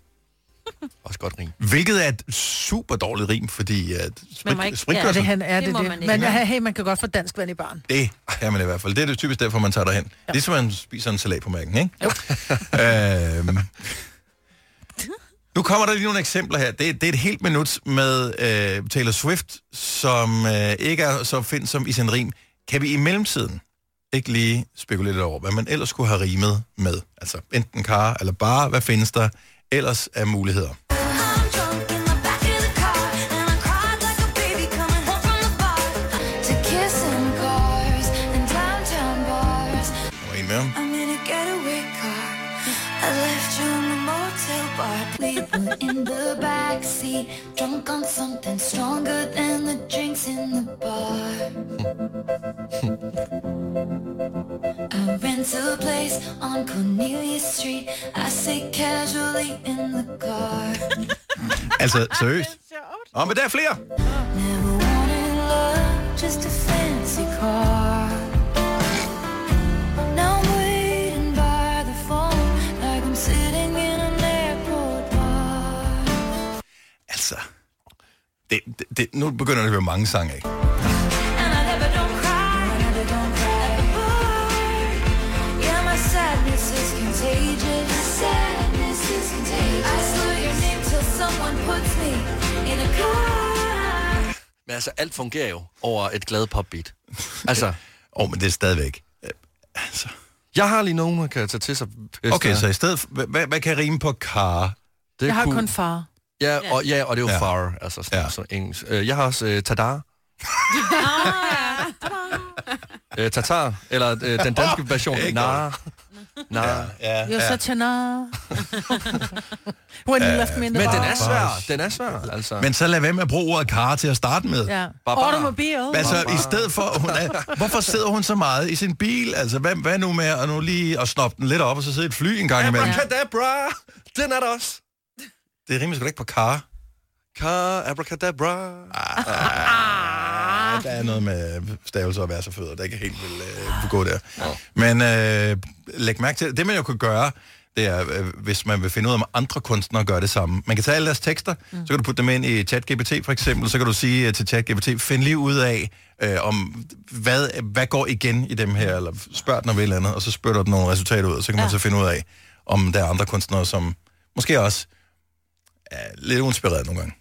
Også godt ring. Hvilket er et super dårligt rim, fordi at Man må ikke- sprit, ja, det, han er Det det, må det. man. Men ja, hey, man kan godt få dansk vand i barn. det er man i hvert fald. Det er det typisk derfor, man tager derhen. Ja. Ligesom man spiser en salat på mærken, ikke? Jo. øhm, nu kommer der lige nogle eksempler her. Det, det er et helt minut med øh, Taylor Swift, som øh, ikke er så opfindsom i sin rim. Kan vi i mellemtiden ikke lige spekulere lidt over, hvad man ellers skulle have rimet med? Altså enten kar eller bare, hvad findes der ellers af muligheder? In the backseat, drunk on something stronger than the drinks hm. in the bar. Rent a place on Cornelia Street. I sit casually in the car. Altså, seriøst? Oh, men der er flere! Never wanted love, just a fancy car. Now I'm waiting by the phone, like I'm sitting in an airport bar. Altså, det, det, det, nu begynder det at være mange sange, ikke? Men altså, alt fungerer jo over et glad popbeat. Altså, Åh, oh, men det er stadigvæk... øh, Altså. jeg har lige nogen, der kan tage til sig. Okay, så i stedet... for- Hvad, hvad, kan rime på kar? det Jeg har kun far. Ja, og, ja, og det er jo Ja. far, altså sådan, Ja. så engelsk. Øh, Jeg har også øh, Tadar. øh, Tatar, eller øh, den danske version, ikke Nar. Nar. Ja, You're such a nar. When you left me in the Men den er svær, den er svær, altså. Men så lad være med at bruge ordet kar til at starte med. Ja. Barbara. Automobile. Altså, i stedet for, hun er, hvorfor sidder hun så meget i sin bil? Altså, hvad, hvad nu med at nu lige at snoppe den lidt op, og så sidde i et fly en gang imellem? Abracadabra, den er der også. Det rimer sgu da ikke på kar. Car, abracadabra. Ah, der er noget med stavelser og værsefødder, der ikke helt vil øh, gå der. Men øh, læg mærke til, det man jo kan gøre, det er, øh, hvis man vil finde ud af, om andre kunstnere gør det samme. Man kan tage alle deres tekster, mm. så kan du putte dem ind i ChatGPT for eksempel, så kan du sige øh, til ChatGPT, find lige ud af, øh, om hvad, hvad går igen i dem her, eller spørg den om et eller andet, og så spytter den nogle resultater ud, og så kan man så finde ud af, om der er andre kunstnere, som måske også er lidt inspireret nogle gange.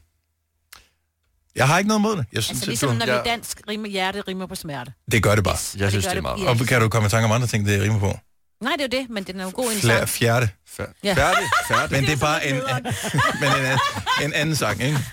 Jeg har ikke noget mod det. Jeg synes, Altså ligesom når vi Ja. dansk rimer, hjerte rimer på smerte. det gør det bare. Jeg Og synes, gør det er meget ja. Og kan du komme i tanke om andre ting, det rimer på? Nej, det er jo det, men den er jo god i en sang. fjerde. Ja. Færdig, færdig. Men det er bare en, men en, anden- en anden sang, ikke?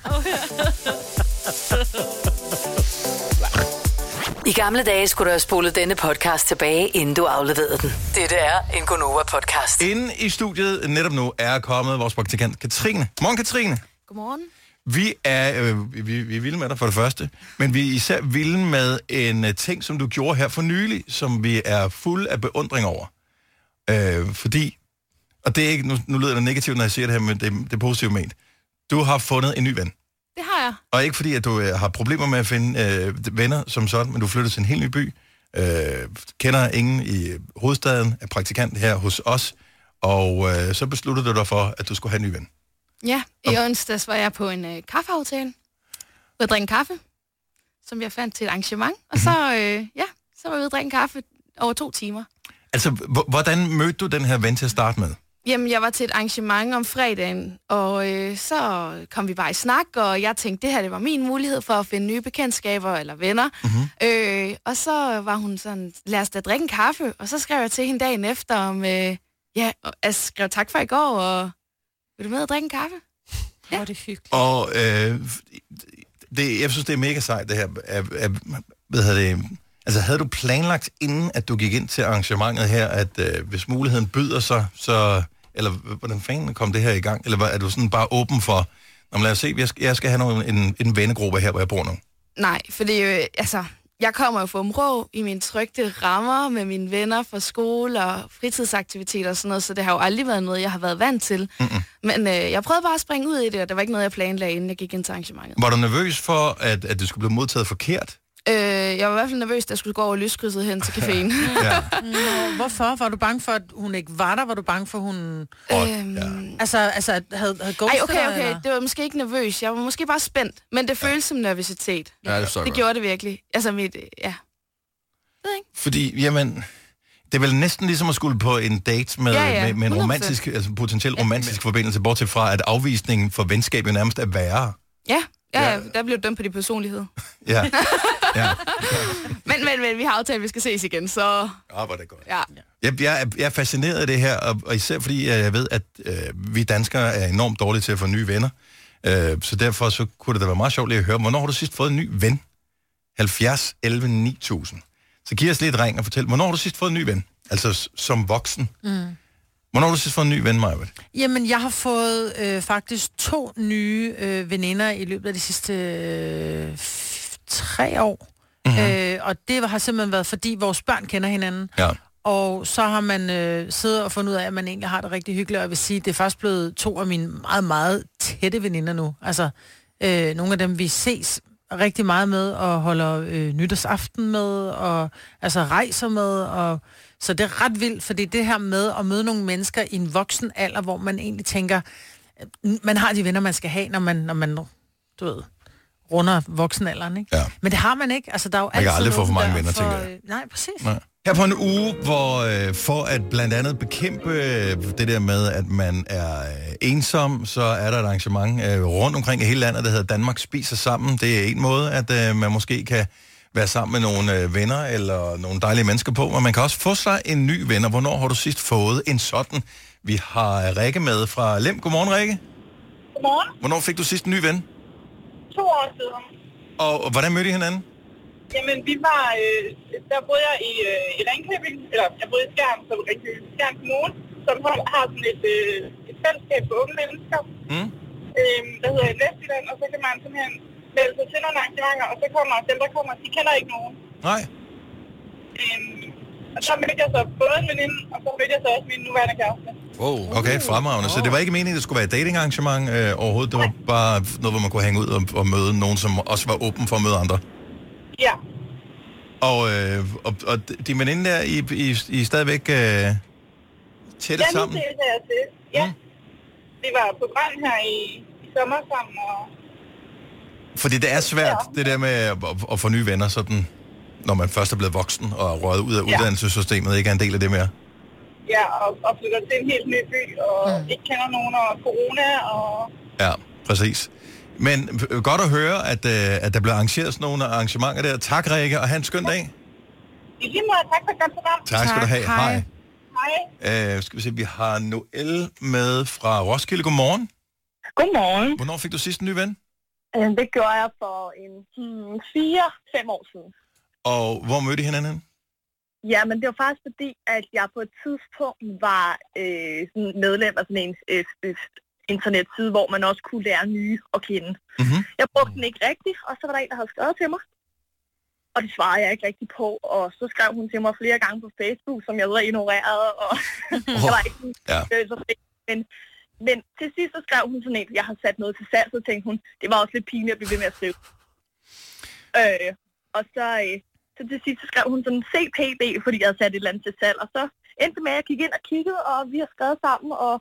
I gamle dage skulle du have spolet denne podcast tilbage, inden du afleverede den. Dette er en Gonova-podcast. Inde i studiet netop nu er kommet vores praktikant Katrine. Morgen, Katrine. Godmorgen. Vi er, øh, vi, vi er vilde med dig for det første, men vi er især vilde med en uh, ting, som du gjorde her for nylig, som vi er fuld af beundring over. Øh, fordi, og det er ikke, nu, nu lyder det negativt, når jeg siger det her, men det, det er positivt ment. Du har fundet en ny ven. Det har jeg. Og ikke fordi, at du øh, har problemer med at finde øh, venner som sådan, men du flyttede til en helt ny by, øh, kender ingen i hovedstaden, er praktikant her hos os, og øh, så besluttede du dig for, at du skulle have en ny ven. Ja, i onsdags var jeg på en øh, kaffeaftale. Ved at drikke kaffe. som jeg fandt til et arrangement. Og så, øh, ja, så var vi ude og drikke kaffe over to timer. Altså, hvordan mødte du den her ven til at starte med? Jamen, jeg var til et arrangement om fredagen, og øh, så kom vi bare i snak, og jeg tænkte, det her det var min mulighed for at finde nye bekendtskaber eller venner. Mm-hmm. Øh, og så var hun sådan, lad os da drikke en kaffe, og så skrev jeg til hende dagen efter om, øh, ja, og jeg skrev tak for i går, og vil du med at drikke en kaffe? Ja. Hvor er det hyggeligt. Og øh, det, jeg synes, det er mega sejt, det her. At, at, hvad hedder det, altså, havde du planlagt, inden at du gik ind til arrangementet her, at øh, hvis muligheden byder sig, så... Eller hvordan fanden kom det her i gang? Eller var, er du sådan bare åben for... Nå, lad os se, jeg skal, jeg skal have nogle, en, en vennegruppe her, hvor jeg bor nu. Nej, for det er jo, altså, jeg kommer jo fra Områ i mine trygte rammer med mine venner fra skole og fritidsaktiviteter og sådan noget, så det har jo aldrig været noget, jeg har været vant til. Mm-mm. Men øh, jeg prøvede bare at springe ud i det, og det var ikke noget, jeg planlagde, inden jeg gik ind til arrangementet. Var du nervøs for, at, at det skulle blive modtaget forkert? Øh, jeg var i hvert fald nervøs, da jeg skulle gå over lyskrydset hen til caféen. Ja. Nå, hvorfor? Var du bange for, at hun ikke var der? Var du bange for, at hun... øhm, Altså, altså at havde, havde ej, ghostet okay, dig, okay. eller? Det var måske ikke nervøs. Jeg var måske bare spændt. Men det føltes som nervøsitet. Ja, det Det godt. gjorde det virkelig. Altså mit, ja. Fordi, jamen, det er vel næsten ligesom at skulle på en date med, Ja, ja, med, med en 100%. romantisk, altså potentielt romantisk forbindelse, bortset fra, at afvisningen for venskab jo nærmest er værre. Ja, ja, ja. der blev dømt på din personlighed. Ja, ja. Men, men, men vi har aftalt, at vi skal ses igen, så Ja, hvor er det godt. ja. Jeg, jeg, er- jeg er fascineret af det her, og, og især fordi øh, jeg ved, at øh, vi danskere er enormt dårlige til at få nye venner. Øh, så derfor så kunne det da være meget sjovt lige at høre, hvornår har du sidst fået en ny ven? 70 11 9000. Så giv os lidt ring og fortæl, hvornår har du sidst fået en ny ven? Altså som voksen. Mm. Hvornår har du sidst fået en ny ven, Maja? Jamen, jeg har fået øh, faktisk to nye øh, veninder i løbet af de sidste øh, tre år. Mhm. Mm-hmm. Øh, og det har simpelthen været, fordi vores børn kender hinanden. Ja. Og så har man øh, siddet og fundet ud af, at man egentlig har det rigtig hyggeligt. Og jeg vil sige, det er først blevet to af mine meget, meget tætte veninder nu. Altså, øh, nogle af dem, vi ses rigtig meget med, og holder øh, nytårsaften med, og altså rejser med. Og, så det er ret vildt, fordi det her med at møde nogle mennesker i en voksen alder, hvor man egentlig tænker, øh, man har de venner, man skal have, når man, når man du ved, runder voksenalderen, ikke? Ja. Men det har man ikke. Altså, der er jo Man kan altid aldrig få for mange der venner, for, tænker jeg. øh, Nej, præcis. Nej. Her på en uge, hvor øh, for at blandt andet bekæmpe øh, det der med, at man er øh, ensom, så er der et arrangement øh, rundt omkring i hele landet, der hedder Danmark Spiser Sammen. Det er en måde, at øh, man måske kan være sammen med nogle øh, venner eller nogle dejlige mennesker på, men man kan også få sig en ny ven, og hvornår har du sidst fået en sådan? Vi har Rikke med fra Lem. Godmorgen, Rikke. Godmorgen. Hvornår fik du sidst en ny ven? To år siden. Og, hvordan mødte I hinanden? Jamen, vi var... Øh, der boede jeg i, øh, i Ringkøbing, eller jeg boede i Skjern, som Ringkøbing, Skjern Kommune, som har, har sådan et, øh, et fællesskab for unge mennesker, Mm. øh, der hedder Vestjylland, og så kan man simpelthen melde sig til nogle arrangementer, og så kommer dem, der kommer, de kender ikke nogen. Nej. Øhm, og så mødte jeg så både en veninde, og så mødte jeg så også min nuværende kæreste. Wow. Okay, fremragende. Så det var ikke meningen, at det skulle være et datingarrangement øh, overhovedet. Det var bare noget, hvor man kunne hænge ud og, og møde nogen, som også var åben for at møde andre. Ja, Og, øh, og, og din veninde der, I, I, I er stadigvæk øh, tætte ja sammen? ses jeg til. Ja. Mm. Vi var på brand her i, i sommer sammen, og Fordi det er svært, det der med at, at få nye venner, sådan, når man først er blevet voksen og er røget ud af Ja. uddannelsessystemet, ikke er en del af det mere. Ja, og, og flytter til en helt ny by, og mm. ikke kender nogen, og corona, og Ja, præcis. Men øh, godt at høre, at, øh, at der bliver arrangeret sådan nogle arrangementer der. Tak, Rikke, og have en skøn dag. i lige måde, tak for godt program. Tak skal du have. Hej. Hej. Øh, skal vi se, vi har Noel med fra Roskilde. Godmorgen. Godmorgen. Hvornår fik du sidst en ny ven? Øh, Det gjorde jeg for en hmm, 4-5 år siden. Og hvor mødte I hinanden? Ja, men det var faktisk fordi, at jeg på et tidspunkt var øh, sådan medlem af sådan en øh, øh, internetside, hvor man også kunne lære nye at kende. Mm-hmm. Jeg brugte den ikke rigtigt, og så var der en, der havde skrevet til mig. Og det svarede jeg ikke rigtig på, og så skrev hun til mig flere gange på Facebook, som jeg havde ignoreret, og jeg var ikke Ja. øh, så men, men til sidst så skrev hun sådan en, jeg har sat noget til salg, så tænkte hun, det var også lidt pinligt at blive ved med at skrive. Øh, og så, øh, så til sidst så skrev hun sådan CPB, fordi jeg havde sat et eller andet til salg, og så endte med, at jeg gik ind og kiggede, og vi har skrevet sammen, og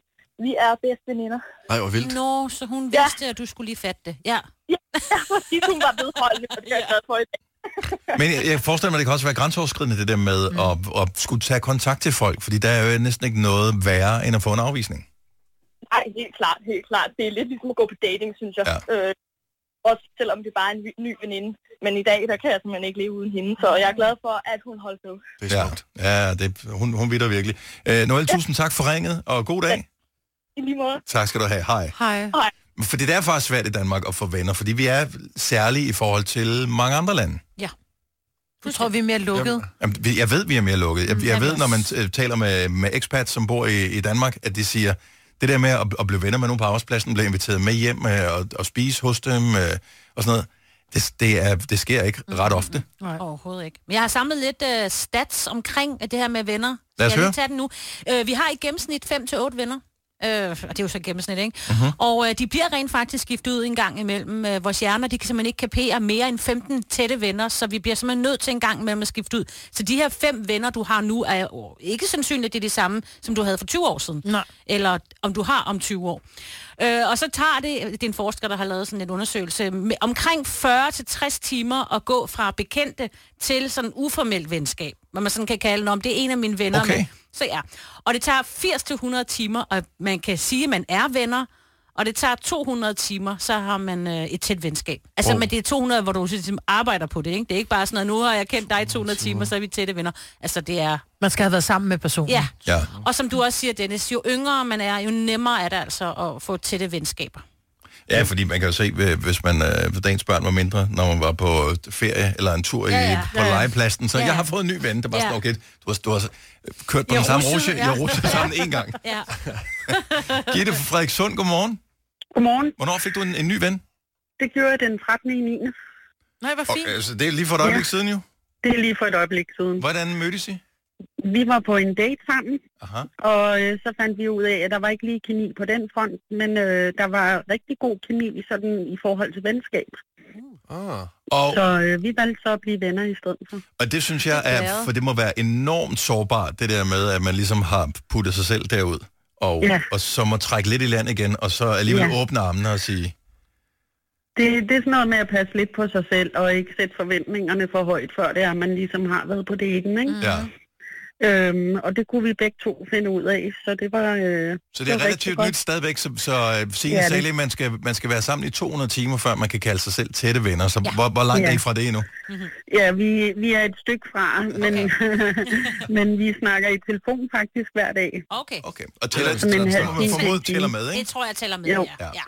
vi er bedste veninder. Nej, hvor vildt. Nå, så hun vidste, at du skulle lige fatte det. Ja. Ja, Ja, fordi hun var vedholdende, og det er jeg glad for i dag. Men jeg, jeg forestiller mig, det kan også være grænseoverskridende, det der med mm. at, at skulle tage kontakt til folk, fordi der er jo næsten ikke noget værre, end at få en afvisning. Nej, helt klart, helt klart. Det er lidt ligesom at gå på dating, synes jeg. Ja. Øh, også selvom det bare er en ny veninde. Men i dag, der kan jeg simpelthen ikke leve uden hende. Så jeg er glad for, at hun holdt ved. Det er smukt. Ja, ja det, hun, hun vidder virkelig. Øh, Noel, ja. tusind tak for ringet, og god dag. I lige måde. Tak skal du have. Hej. Hej. Hej. Fordi det er faktisk svært i Danmark at få venner, fordi vi er særlige i forhold til mange andre lande. Du tror, vi er mere lukket? Jamen, jeg ved, vi er mere lukket. Jeg, Mm, jeg ved, når man taler med, med expats, som bor i, i Danmark, at de siger, det der med at, at blive venner med nogen på arbejdspladsen, blive inviteret med hjem øh, og, og spise hos dem øh, og sådan noget, det, det, er, det sker ikke ret ofte. Nej. Overhovedet ikke. Men jeg har samlet lidt uh, stats omkring det her med venner. Lad os Skal jeg høre. lige tage den nu? Uh, vi har i gennemsnit 5-8 venner. Øh, og det er jo så gennemsnit, ikke? Uh-huh. Og øh, de bliver rent faktisk skiftet ud en gang imellem. Øh, vores hjerner, de kan simpelthen ikke kapere mere end 15 tætte venner, så vi bliver simpelthen nødt til en gang imellem at skifte ud. Så de her fem venner, du har nu, er jo ikke sandsynligt, at det er de samme, som du havde for 20 år siden. Nej. Eller om du har om 20 år. Øh, og så tager det, det er en forsker, der har lavet sådan en undersøgelse, med omkring 40-60 timer at gå fra bekendte til sådan uformelt venskab, hvad man sådan kan kalde det, om det er en af mine venner. Okay. Med. Så ja. Og det tager 80-100 timer, og man kan sige, at man er venner, og det tager 200 timer, så har man øh, et tæt venskab. Altså, Wow. oh. men det er 200, hvor du ligesom arbejder på det, ikke? Det er ikke bare sådan, at nu har jeg kendt dig i 200 timer, så er vi tætte venner. Altså, det er... Man skal have været sammen med personen. Ja. Ja. Og som du også siger, Dennis, jo yngre man er, jo nemmere er det altså at få tætte venskaber. Ja, fordi man kan jo se, øh, hvis man, øh, da ens børn var mindre, når man var på ferie eller en tur i, Ja, ja. på Ja, legepladsen, så Ja. jeg har fået en ny ven, der bare Ja. sådan, okay, du har, du har kørt på I den samme rusje, ja. jeg russet sammen en gang. Ja. Gitte fra Frederikssund, godmorgen. Godmorgen. Hvornår fik du en, en ny ven? Det gjorde jeg den 13. i 9. Nej, hvor fint. Altså, det er lige for et øjeblik ja. siden jo. Det er lige for et øjeblik siden. Hvordan mødtes I? Vi var på en date sammen, Aha. og øh, så fandt vi ud af, at der var ikke lige kemi på den front, men øh, der var rigtig god kemi sådan, i forhold til venskab. Ah. Og, Så øh, vi valgte så at blive venner i stedet for. og det synes jeg Det er for det må være enormt sårbart, det der med, at man ligesom har puttet sig selv derud, og, Ja. og så må trække lidt i land igen, og så alligevel Ja. åbne armene og sige, Det, det er sådan noget med at passe lidt på sig selv, og ikke sætte forventningerne for højt, før det er, at man ligesom har været på daten, ikke? ja. Øhm, og det kunne vi begge to finde ud af, så det var... Øh, Så det er var rigtig relativt godt. nyt stadigvæk, så, så uh, Signe Ja, ja, det- sagde lige, man skal, man skal være sammen i 200 timer, før man kan kalde sig selv tætte venner. Så ja. hvor, hvor langt Ja. er I fra det endnu? Ja, vi, vi er et stykke fra, men, men vi snakker i telefon faktisk hver dag. Okay. okay. Og tæller, Som en så halv må man til tæller med, ikke? Det tror jeg tæller med, Jo. ja. ja.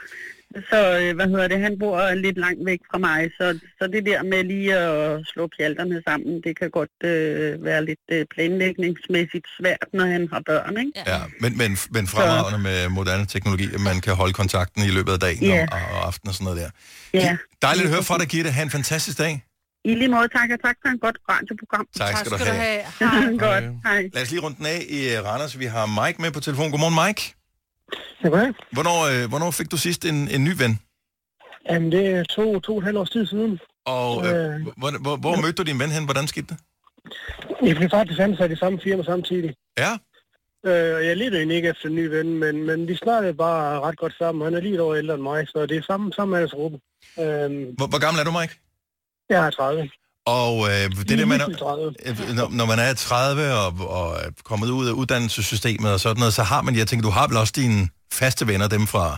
Så øh, hvad hedder det, han bor lidt langt væk fra mig, så, så det der med lige at slå pjalterne sammen, det kan godt øh, være lidt øh, planlægningsmæssigt svært, når han har børn, ikke? Ja, men, men, men fremragende med moderne teknologi, at man kan holde kontakten i løbet af dagen Ja. og, og aftenen og sådan noget der. Ja. Dejligt at høre fra dig, Gitte. Ha' en fantastisk dag. I lige måde, tak, og tak for en godt radioprogram. Tak skal du have. godt, hej. Lad os lige runde den af i Randers. Vi har Mike med på telefon. Godmorgen, Mike. Goddag. Hvornår, øh, hvornår fik du sidst en, en ny ven? Jamen, det er to, to og et halvt års tid siden. Og øh, Øh. hvor, hvor, hvor mødte du din ven hen? Hvordan skete det? Jeg blev faktisk ansat i samme firma samtidig. Ja. Øh, og jeg ledte egentlig ikke efter en ny ven, men, men vi snakkede bare ret godt sammen. Han er lige et år ældre end mig, så det er samme, samme aldersgruppe. Øhm, Hvor, hvor gammel er du, Mike? jeg er 30. Og øh, det der med, 30. når, når, når man er 30 og, og er kommet ud af uddannelsessystemet og sådan noget, så har man, jeg tænker, du har vel også dine faste venner, dem fra,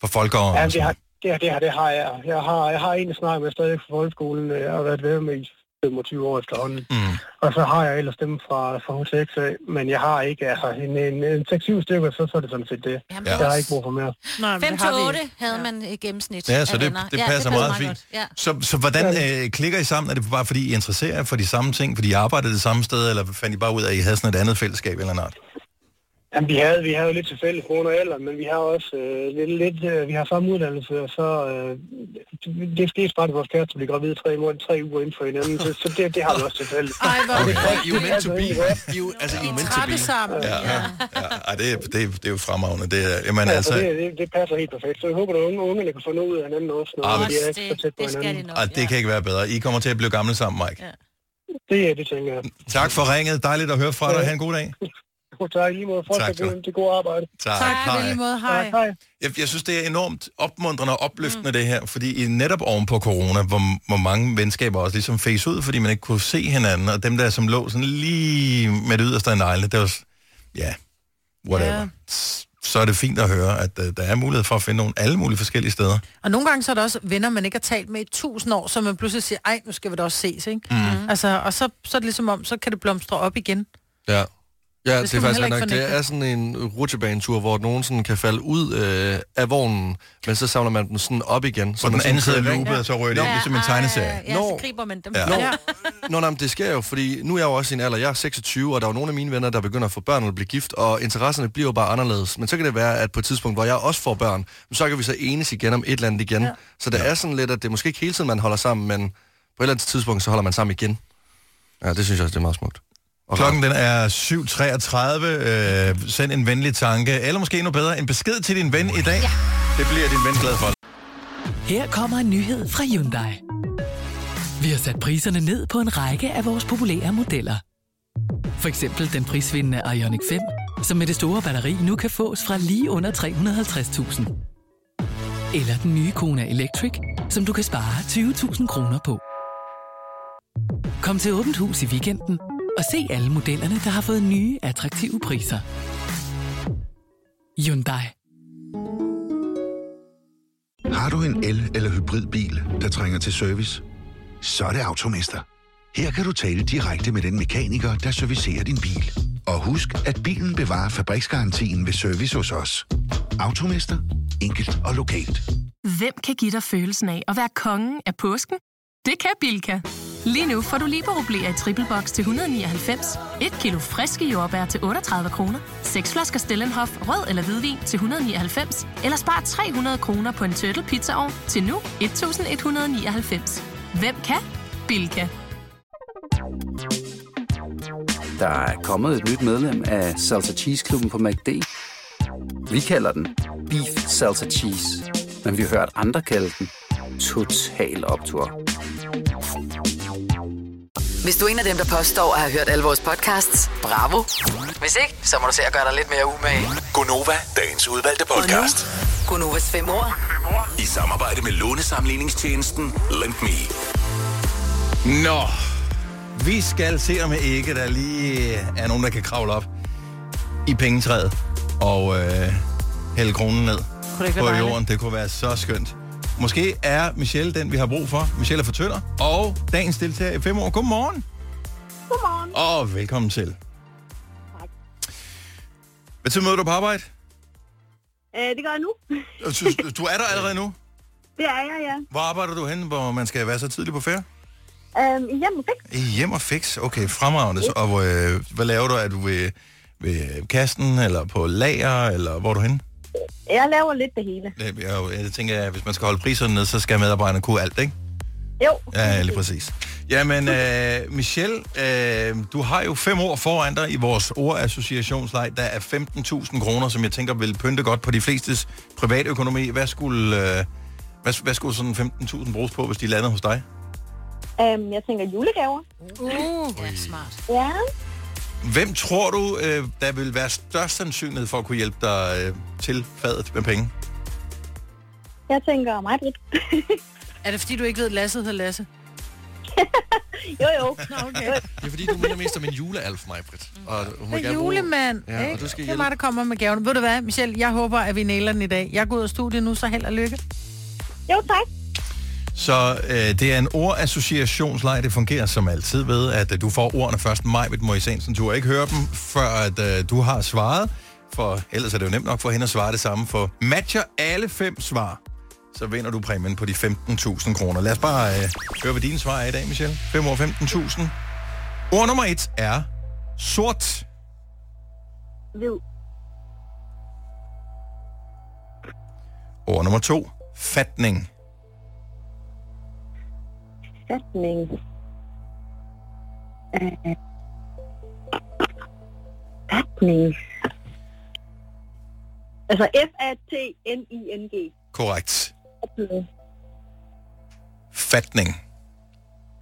fra folkeåren? Ja, det har, det, har, det, har, det har jeg. Jeg har, jeg har en, jeg snakker med stadig fra folkeskolen. Jeg har været ved med i 25 år efterhånden. Mm. Og så har jeg ellers dem fra, fra HTX af, men jeg har ikke, altså en, en, en 6-7 stykker, så, så er det sådan set det. Jamen, jeg har ikke brug for mere. Nej, 5 til 8 havde man i gennemsnit Ja, så det, det Ja, passer meget fint. godt. Ja. Så, så hvordan øh, klikker I sammen? Er det bare fordi, I interesserer jer for de samme ting, fordi I arbejder det samme sted, eller fandt I bare ud af, at I havde sådan et andet fællesskab eller noget? Jamen, vi havde, vi havde jo lidt til fælles grund og alder, men vi har også øh, lidt, lidt øh, vi har samme uddannelse, og så øh, det skete bare, at vores kæreste blev gravid tre, måneder, tre uger inden for hinanden, så, så det, det har vi også til fælles. Ej, hvor Okay. I er jo meant to be. I er altså, I er meant to be. sammen. Ja, ja. ja. Ej, det, er- det, er- det er jo fremragende. Det er, jamen, Ja, altså, så det, det, det passer helt perfekt. Så jeg håber, at unge, ungerne kan få noget ud af hinanden også, når men- de er ikke så tæt på hinanden. og det kan ikke være bedre. I kommer til at blive gamle sammen, Mike. Det, det tænker jeg. Tak for ringet. Dejligt at høre fra dig. Ha' en god dag. Jo, tak. I lige måde. Tak, Fortsæt du. det, gode arbejde. Tak. Tak, hej. lige måde. Hej. hej. Jeg, jeg synes, det er enormt opmuntrende og opløftende, mm. det her, fordi i netop oven på corona, hvor, hvor mange venskaber også ligesom face ud, fordi man ikke kunne se hinanden, og dem der, som lå sådan lige med det yderste af neglene, det var, ja, whatever. Ja. Så er det fint at høre, at uh, der er mulighed for at finde nogle alle mulige forskellige steder. Og nogle gange så er der også venner, man ikke har talt med i tusind år, så man pludselig siger, ej, nu skal vi da også ses, ikke? Mm. Altså, og så, så er det ligesom om, så kan det blomstre op igen. Ja. Ja, Det det, er faktisk nok. ikke Det fornægte. er sådan en rutsjebanetur, hvor nogen sådan kan falde ud øh, af vognen, men så samler man dem sådan op igen. På den anden side af loopet, og så rører det ind, ligesom en tegneserie. Ja, så griber man dem. Ja. Nå, Nå, nej, men det sker jo, fordi nu er jeg jo også i en alder, jeg er 26, og der er jo nogle af mine venner, der begynder at få børn eller blive gift, og interesserne bliver jo bare anderledes. Men så kan det være, at på et tidspunkt, hvor jeg også får børn, så kan vi så enes igen om et eller andet igen. Ja. Så det er sådan lidt, at det er måske ikke hele tiden, man holder sammen, men på et eller andet tidspunkt, så holder man sammen igen. Ja, det synes jeg også, det er meget smukt. Og Klokken den er 7.33. Øh, send en venlig tanke, eller måske endnu bedre, en besked til din ven i dag. Ja. Det bliver din ven glad for. Her kommer en nyhed fra Hyundai. Vi har sat priserne ned på en række af vores populære modeller. For eksempel den prisvindende Ioniq 5, som med det store batteri nu kan fås fra lige under 350.000. Eller den nye Kona Electric, som du kan spare 20.000 kroner på. Kom til Åbent Hus i weekenden og se alle modellerne, der har fået nye, attraktive priser. Hyundai. Har du en el- eller hybridbil, der trænger til service? Så er det Automester. Her kan du tale direkte med den mekaniker, der servicerer din bil. Og husk, at bilen bevarer fabriksgarantien ved service hos os. Automester. Enkelt og lokalt. Hvem kan give dig følelsen af at være kongen af påsken? Det kan Bilka! Lige nu får du liberobleer i triple box til 199, et kilo friske jordbær til 38 kroner, seks flasker Stellenhof rød eller hvidvin til 199, eller spar 300 kroner på en turtle pizzaovn til nu 1199. Hvem kan? Bilka. Der er kommet et nyt medlem af Salsa Cheese Klubben på MACD. Vi kalder den Beef Salsa Cheese, men vi har hørt andre kalde den Total Optor. Hvis du er en af dem, der påstår at have hørt alle vores podcasts, bravo. Hvis ikke, så må du se at gøre dig lidt mere umage. Gonova, dagens udvalgte podcast. Gonovas fem år. I samarbejde med lånesamligningstjenesten Lend Me. Nå, vi skal se om ikke der lige er nogen, der kan kravle op i pengetræet og øh, hælde kronen ned på jorden. Det kunne være så skønt. Måske er Michelle den, vi har brug for. Michelle er for Tønder. Og dagens deltager i fem år. Godmorgen. Godmorgen. Og velkommen til. Hvad tid møder du på arbejde? Øh, det gør jeg nu. Du, du- er der allerede nu. Det er jeg, ja. Hvor arbejder du hen, hvor man skal være så tidligt på ferie? Øhm, I hjemme fix. I hjem og fix. Okay, fremragende. Så, og øh, hvad laver du? Er du ved, ved kassen, eller på lager, eller hvor er du henne? Jeg laver lidt det hele. Jeg, jeg, jeg tænker, at hvis man skal holde priserne ned, så skal medarbejderne kunne alt, ikke? Jo. Ja, lige præcis. Jamen, øh, Michelle, øh, du har jo fem år foran dig i vores ordassociationsleg. Der er 15.000 kroner, som jeg tænker vil pynte godt på de flestes privatøkonomi. Hvad skulle, øh, hvad, hvad skulle sådan 15.000 bruges på, hvis de landede hos dig? Øhm, jeg tænker julegaver. Uh, det er smart. Ja. Hvem tror du, øh, der vil være størst sandsynlighed for at kunne hjælpe dig øh, til fadet med penge? Jeg tænker mig, Britt. Er det fordi, du ikke ved, at Lasse hedder Lasse? jo, jo. Nå, okay. Det er fordi, du minder mest om en julealf, mig, Britt. Og hun må er bruge- julemand, Ja, og ikke? du skal Det er mig, der kommer med gaven. Ved du hvad, Michelle, jeg håber, at vi nailer den i dag. Jeg går ud af studiet nu, så held og lykke. Jo, tak. Så øh, det er en ordassociationsleg. Det fungerer som altid ved, at øh, du får ordene først. Maj, må i sensen. Du har ikke hørt dem, før at, øh, du har svaret. For ellers er det jo nemt nok for hende at svare det samme. For matcher alle fem svar, så vinder du præmien på de 15.000 kroner. Lad os bare øh, høre, hvad dine svar er i dag, Michelle. 5 år 15.000. Ord nummer et er sort. Hvid. Ord nummer to, fatning. Fatning. Øh. Fatning. Altså F-A-T-N-I-N-G. Korrekt. Fatning. Fatning.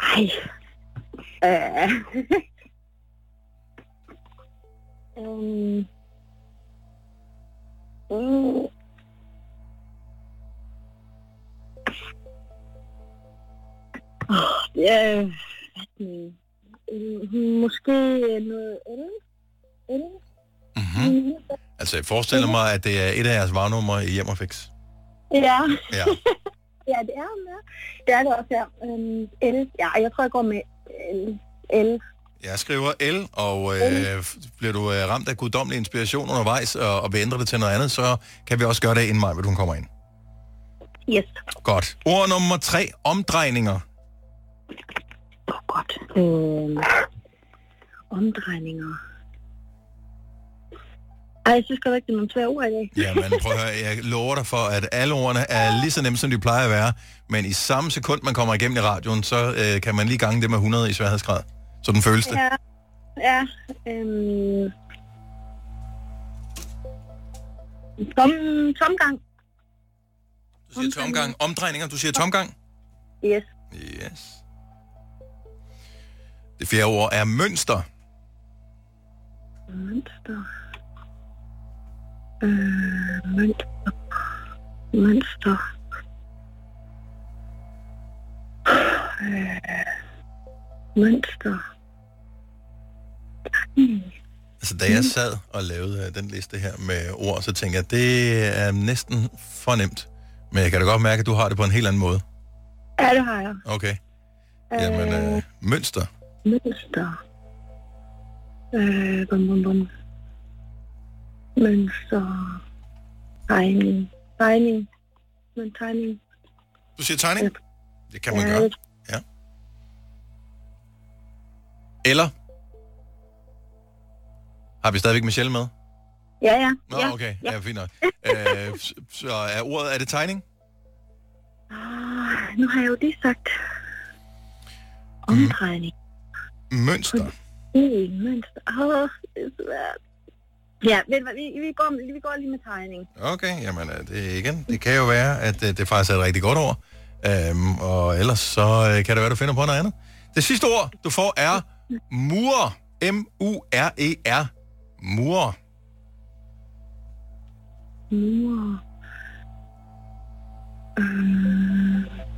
Ej. Øh. Øhm, mm, ja, mm, mm, måske noget el. El? Mm-hmm. Altså, jeg forestiller mig, at det er et af jeres varnumre i Hjem og Fix. Ja. Ja. ja, det er med. Det er det også her. Øhm, el. Ja, jeg tror, jeg går med el. Jeg skriver L, og øh, bliver du øh, ramt af guddommelig inspiration undervejs, og, og vil ændre det til noget andet, så kan vi også gøre det, inden mig, hun kommer ind. Yes. Godt. Ord nummer tre, omdrejninger. Øhm, omdrejninger. Ej, jeg synes godt ikke, det er nogle svære ord i dag. Jamen, prøv at høre, jeg lover dig for, at alle ordene er lige så nemme, som de plejer at være, men i samme sekund, man kommer igennem i radioen, så øh, kan man lige gange det med 100 i sværhedsgrad. Sådan føles det. Ja, ja. Øhm, tom, tomgang. Du siger tomgang. Omdrejninger, du siger tomgang. Yes. Yes. Det fjerde ord er mønster. Mønster. Øh, mønster. Mønster. Øh, mønster. Hmm. Altså, da jeg sad og lavede øh, den liste her med ord, så tænkte jeg, det er næsten for nemt. Men jeg kan da godt mærke, at du har det på en helt anden måde. Ja, det har jeg. Okay. Jamen, øh, mønster. Mønster. Øh, bum, bum, bum. Mønster. Tegning. Tegning. Men tegning. Du siger tegning? Det kan man Ja, gøre. Ja. Eller? Har vi stadigvæk Michelle med? Ja, ja. Nå, ja. okay. Ja, fint nok. øh, så er ordet, er det tegning? Ah, nu har jeg jo lige sagt omdrejning. Mønster. Mm, mønster. Åh, det er svært. Ja, hvad, vi, vi, går, vi går lige med tegning. Okay, jamen øh, det, igen, det kan jo være, at øh, det faktisk er et rigtig godt ord. Øhm, og ellers så øh, kan det være, du finder på noget andet. Det sidste ord, du får, er mur. M-U-R-E-R. Mur. Mur. Mm.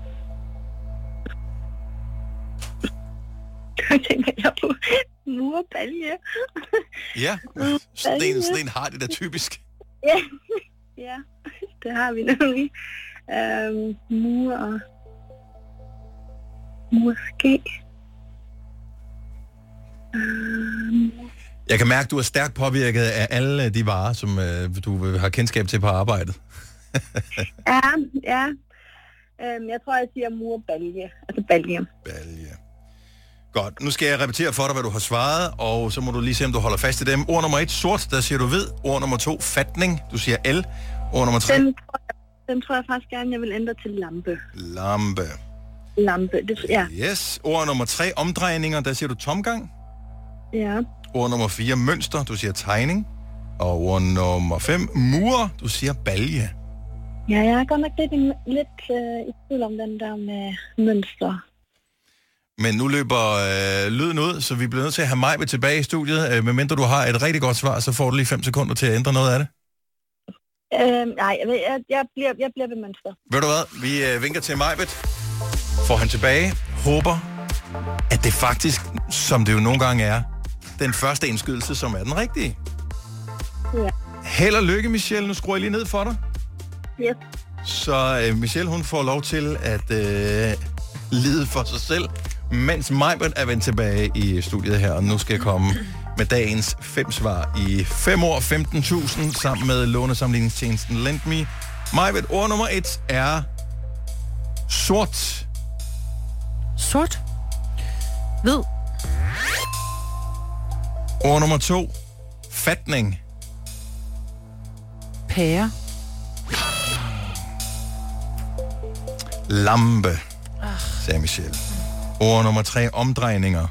Jeg tænker jeg på murbalje. Ja, Sten, Sten har det da typisk. ja, ja, det har vi nemlig. Øhm, mur. Måske. Øhm, Jeg kan mærke, at du er stærkt påvirket af alle de varer, som øh, du har kendskab til på arbejdet. ja, ja. Øhm, jeg tror, jeg siger murbalje. Altså balje. Balje. Godt, nu skal jeg repetere for dig, hvad du har svaret, og så må du lige se, om du holder fast i dem. Ord nummer et, sort, der siger du ved. Ord nummer to, fatning, du siger L. Ord nummer tre, Den tror, jeg, den tror jeg faktisk gerne, jeg vil ændre til lampe. lampe. Lampe, det, ja. Yes. Ord nummer tre, omdrejninger, der siger du tomgang. Ja. Ord nummer fire, mønster, du siger tegning. Og ord nummer fem, mur, du siger balje. Ja, jeg er godt nok lidt, lidt øh, i tvivl om den der med mønster. Men nu løber øh, lyden ud, så vi bliver nødt til at have mig tilbage i studiet. Øh, medmindre du har et rigtig godt svar, så får du lige 5 sekunder til at ændre noget af det. Øhm, nej, jeg, jeg, bliver, jeg bliver ved mønster. Ved du hvad? Vi øh, vinker til Majbet. Får han tilbage. Håber, at det faktisk, som det jo nogle gange er, den første indskydelse, som er den rigtige. Ja. Held og lykke, Michelle. Nu skruer jeg lige ned for dig. Yes. Så øh, Michelle, hun får lov til at øh, lide for sig selv, mens Majbert er vendt tilbage i studiet her, og nu skal jeg komme med dagens fem svar i 5 år 15.000 sammen med lånesamligningstjenesten LendMe. Majbert, ord nummer et er sort. Sort. Hvid. Ord nummer to, fatning. Pære. Lampe, sagde Michelle. Ord nummer tre, omdrejninger.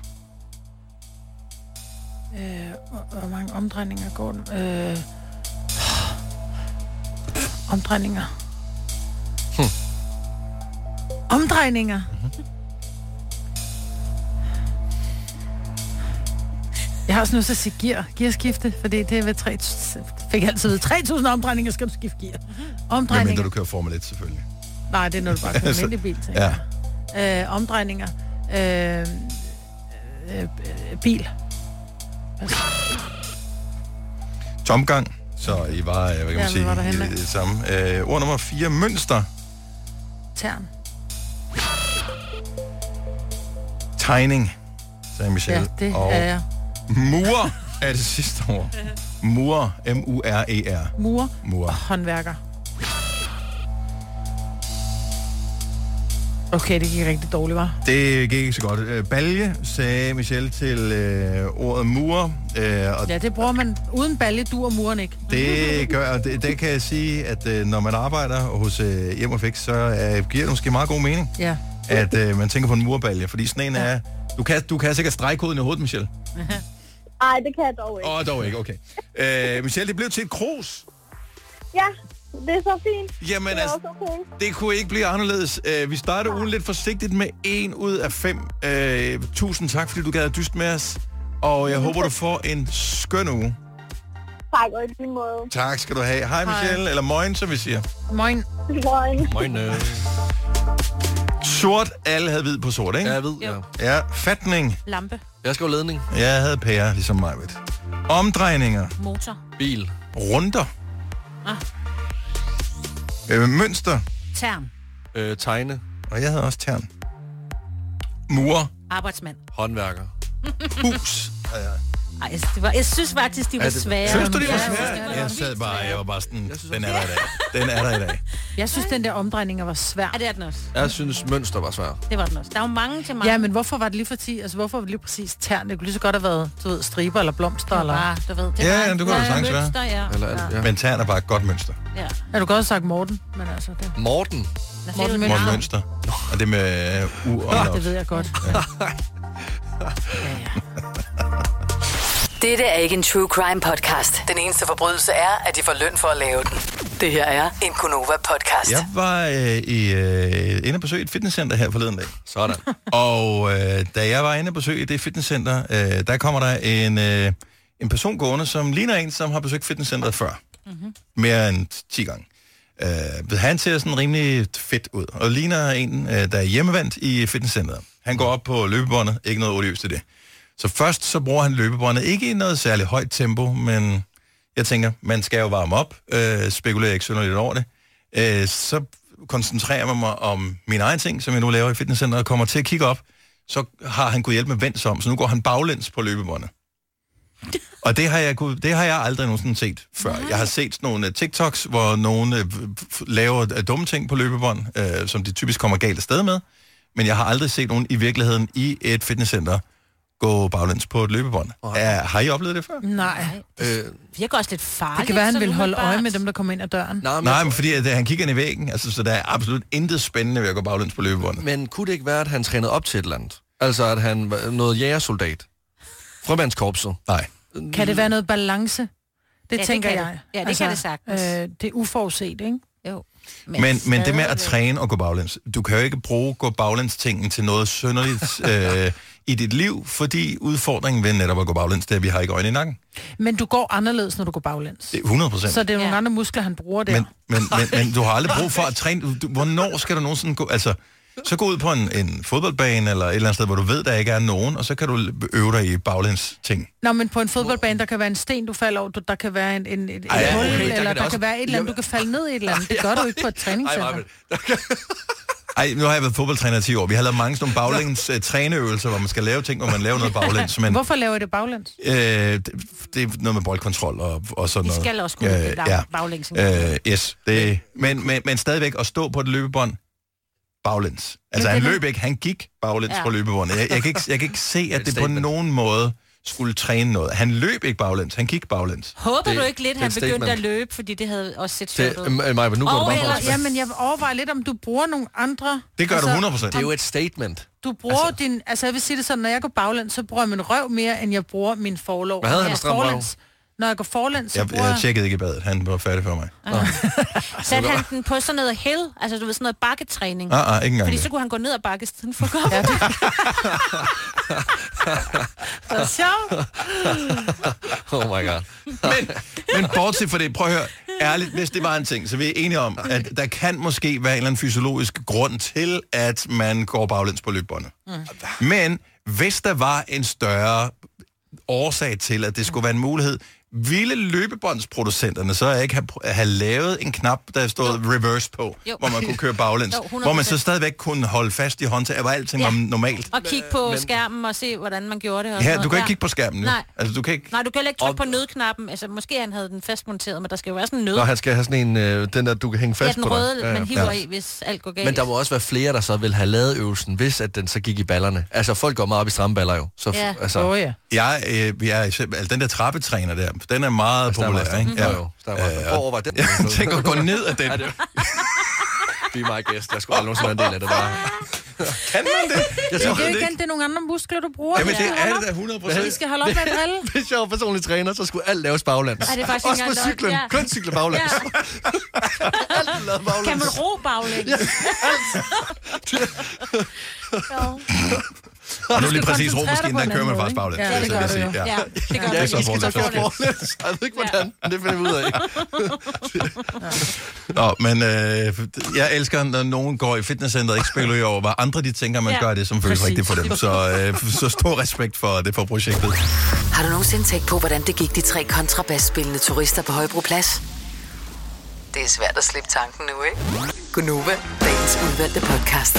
Øh, hvor- hvor mange omdrejninger går den? Øh, omdrejninger. Hm. Omdrejninger. Jeg har også nødt til at sige gear, gearskifte, fordi det er ved 3, fik jeg altid ved 3.000 omdrejninger, skal du skifte gear. Hvad Omdrejninger. mindre du kører Formel 1, selvfølgelig. Nej, det er når du bare kører almindelig bil, tænker Ja. Øh, omdrejninger. Øh, øh, øh, bil. Tomgang. Så I var, øh, hvad kan Ja, man sige, derhenne. i det samme. Øh, ord nummer 4, mønster. Tern. Tegning, sagde Michelle. Ja, det og er jeg. Mur er det sidste ord. Mur, M-U-R-E-R. Mur. Mur. Håndværker. Okay, det gik rigtig dårligt, var. Det gik ikke så godt. Øh, Balje sagde Michelle til øh, ordet mur, øh, og Ja, det bruger man. Uden balje dur muren ikke. det gør, det, det kan jeg sige, at øh, når man arbejder hos øh, Hjem og Fix, så øh, giver det måske meget god mening, Ja. at øh, man tænker på en murbalje, fordi sådan en er... Du kan, du kan sikkert stregkoden i hovedet, Michelle. Ej, det kan jeg dog ikke. Åh, oh, dog ikke, okay. Øh, Michelle, det blev til et krus. Ja, det er så fint. Jamen det er altså, også okay. det kunne ikke blive anderledes. Øh, vi starter ugen lidt forsigtigt med en ud af fem. Øh, tusind tak, fordi du gad at dyste med os. Og jeg håber, du får en skøn uge. Tak, og i lige måde. Tak skal du have. Hej, Michelle, eller moin, som vi siger. Moin. Moin. Moin. Sort, alle havde hvid på sort, ikke? Ja, jeg ved, ja. Ja, fatning. Lampe. Jeg skal jo ledning. Jeg havde pære, ligesom mig, ved. Omdrejninger. Motor. Bil. Runder. Ah. Øh, mønster. Tern. Øh, tegne. Og jeg havde også tern. Mur. Arbejdsmand. Håndværker. Hus. Ej, jeg, det var, jeg synes faktisk, de var det- svære. Synes du, de var Ja, svære? jeg synes, det var Jeg sad bare, jeg var bare sådan, den er der i dag. Den er der i dag. Jeg synes, den der omdrejninger var svær. Ja, det er den også. Jeg synes, mønster var svært. Det var den også. Der er jo mange til mange. Ja, men hvorfor var det lige for ti? Altså, hvorfor var det lige præcis tern? Det kunne lige så godt have været, du ved, striber eller blomster, eller... Du ved, det Ja, var ja, det kunne det sagtens være. mønster, ja. Eller, ja. ja. Men tern er bare et godt mønster. ja. Ja, du kan godt have sagt Morten, men altså... Det... Morten. Morten Morten Mønster. Mønster. Og det med øh, u og Ja, det ved jeg godt. Ja. Dette er ikke en true crime podcast. Den eneste forbrydelse er, at de får løn for at lave den. Det her er en Gunova podcast. Jeg var øh, i, øh, inde og besøge et fitnesscenter her forleden dag. Sådan. Og øh, da jeg var inde og besøge det fitnesscenter, øh, der kommer der en, øh, en person gående, som ligner en, som har besøgt fitnesscenteret før. Mm-hmm. Mere end 10 gange. Øh, han ser sådan rimelig fedt ud, og ligner en, øh, der er hjemmevandt i fitnesscenteret. Han går op på løbebåndet, ikke noget odiøst til det. Så først så bruger han løbebåndet, ikke i noget særligt højt tempo, men jeg tænker, man skal jo varme op, øh, spekulerer ikke synderligt over det. Øh, så koncentrerer man mig om min egen ting, som jeg nu laver i fitnesscenteret, og kommer til at kigge op, så har han kunnet hjælpe med vendt om, så nu går han baglæns på løbebåndet. Og det har, jeg, kunne- det har jeg aldrig nogensinde set før. Jeg har set nogle øh, TikToks, hvor nogen øh, laver øh, dumme ting på løbebånd, øh, som de typisk kommer galt afsted med. Men jeg har aldrig set nogen i virkeligheden i et fitnesscenter gå baglæns på et løbebånd. Er, har I oplevet det før? Nej. Øh, virker også lidt farligt. Det kan være, han vil holde umiddelbart. øje med dem, der kommer ind ad døren. nej, men, Nej, men fordi at, øh, han kigger ind i væggen, altså, så der er absolut intet spændende ved at gå baglæns på løbebåndet. men kunne det ikke være, at han trænede op til et eller andet? Altså, at han var noget jægersoldat? Frømandskorpset? Nej. Kan det være noget balance? Det Ja, det tænker kan jeg. det. Ja, det kan det sagtens. Øh, det er uforudset, ikke? Jo. Men, men det med at træne og gå baglæns, du kan jo ikke bruge gå baglæns tingen til noget synderligt øh, i dit liv, fordi udfordringen ved netop at gå baglæns, det er, at vi har ikke øjne i nakken. Men du går anderledes, når du går baglæns. Det er 100 procent. Så det er nogle Ja. andre muskler, han bruger der. Men, men, men, men du har aldrig brug for at træne. Du, du, hvornår skal du nogensinde gå... Altså, så gå ud på en, en fodboldbane eller et eller andet sted, hvor du ved, der ikke er nogen, og så kan du øve dig i baglæns ting. Nå, men på en fodboldbane, der kan være en sten, du falder over, der kan være en, en, et, Ej, et hul, okay, der eller kan der, også- kan være et eller andet, du kan falde ned i et eller andet. Det gør du ikke på et træningscenter. Ej, Ej, nu har jeg været fodboldtræner i 10 år. Vi har lavet mange sådan nogle baglæns uh, træneøvelser, hvor man skal lave ting, hvor man laver noget baglæns. Men Hvorfor laver I det baglæns? øh, det, det er noget med boldkontrol og, og sådan noget. skal også kunne øh, ja. baglæns. Øh, yes, det, men, men, men stadigvæk at stå på et løbebånd baglæns. Altså, han løb ikke, han gik baglæns Ja. ja. på løbebåndet. Jeg, jeg, kan ikke, jeg kan ikke se, at et det på nogen måde skulle træne noget. Han løb ikke baglæns, han gik baglæns. Håber Det- du ikke lidt, det han begyndte statement. at løbe, fordi det havde også set Det, sjovt ud. øh, Maja, nu går Og du bare ellers- for Ja, men jeg overvejer lidt, om du bruger nogle andre... Det gør altså, du 100 Det er jo et statement. Du bruger altså, din... Altså, jeg vil sige det sådan, når jeg går baglæns, så bruger jeg min røv mere, end jeg bruger min forlov. Hvad havde han Ja, stram røv? Når jeg går forlæns, så Jeg, bruger jeg tjekkede ikke i badet. Han var færdig for mig. Satte han den på sådan noget hill, altså du ved, sådan noget bakketræning. Ah, ah, ikke engang Fordi det. så kunne han gå ned og bakke sådan for godt. Ja, det er sjovt. oh my god. Men bortset fra det, prøv at høre, ærligt, hvis det var en ting, så vi er enige om, at der kan måske være en eller anden fysiologisk grund til, at man går baglæns på løbebåndet. Mm. Men hvis der var en større årsag til, at det skulle være en mulighed, ville løbebåndsproducenterne så ikke have, have lavet en knap, der stod reverse på, Jo. hvor man kunne køre baglæns, Jo, 100%. hvor man så stadigvæk kunne holde fast i håndtaget, hvor alting Ja. var normalt. Og kigge på Men... skærmen og se, hvordan man gjorde det. Og Ja, sådan du kan noget. ikke kigge på skærmen nu. Nej. Altså, du kan ikke... Nej, du kan heller ikke trykke på nødknappen. Altså, måske han havde den fastmonteret, men der skal jo være sådan en nød. Når han skal have sådan en, øh, den der, du kan hænge ja, fast den på dig. røde, man hiver i, hvis alt går galt. Men der må også være flere, der så vil have lavet øvelsen, hvis at den så gik i ballerne. Altså, folk går meget op i stramme baller jo. Så, Ja. altså, Åh, ja. Jeg, øh, jeg, er altså, den der trappetræner der, den er meget populær, ikke? Ja, jo. Der var, Øh, Prøv at overveje den. Jeg tænker at gå ned af den. Ja, det Be my guest. Jeg skulle aldrig nogensinde være en del af det der. Kan man det? Jeg Det er jo igen, det er nogle andre muskler, du bruger. Jamen, det skal er det da 100 procent. I skal holde op med at drille. Hvis jeg var personlig træner, så skulle alt laves baglands. Ej, det er faktisk Også på cyklen. Ja. Kun cykle baglands. alt lavet baglands. Kan man ro baglæns? Ja, Og nu lige præcis romaskinen, der kører man faktisk baglæns. Ja, det jeg gør du jo. Ja, det gør Ja, det. så Vi skal tage forlæns. Jeg ved ikke, hvordan. Men det finder vi ud af. Nå, men øh, jeg elsker, når nogen går i fitnesscenteret, ikke spekulerer over, hvad andre de tænker, man Ja, gør det, som føles præcis. rigtigt for dem. Så, øh, så stor respekt for det for projektet. Har du nogensinde tænkt på, hvordan det gik de tre kontrabasspillende turister på Højbroplads? Det er svært at slippe tanken nu, ikke? Gunova, dagens udvalgte podcast.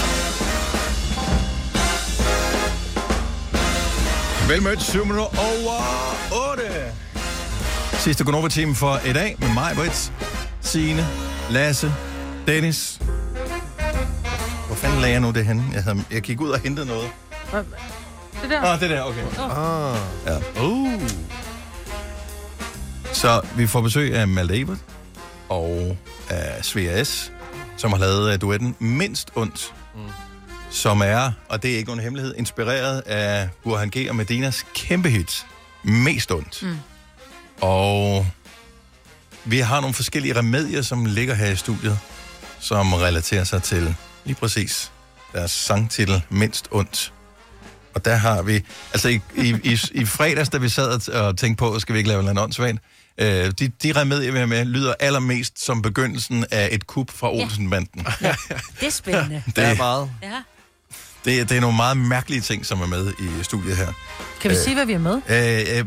Velmødt, 7 minutter over 8. Sidste Gunova-team for i dag med mig, Brits, Signe, Lasse, Dennis. Hvor fanden lagde jeg nu det henne? Jeg, havde, jeg gik ud og hentede noget. Det der. Oh, det der, okay. Åh. Ah. Ja. Uh. Så vi får besøg af Malte Ebert og af Svea S., som har lavet uh, duetten Mindst Ondt, mm. Som er, og det er ikke nogen hemmelighed, inspireret af Burhan G. og Medinas kæmpe hit, Mest Ondt. Mm. Og vi har nogle forskellige remedier, som ligger her i studiet, som relaterer sig til lige præcis deres sangtitel Mindst Ondt. Og der har vi, altså i, i, i, i fredags, da vi sad og- tænkte på, skal vi ikke lave noget åndssvagt, øh, de, de remedier, vi har med, lyder allermest som begyndelsen af et kup fra Olsenbanden. Det er spændende. Det er meget. Ja. Det, det er nogle meget mærkelige ting, som er med i studiet her. Kan vi Øh, sige, hvad vi er med? Øh, øh,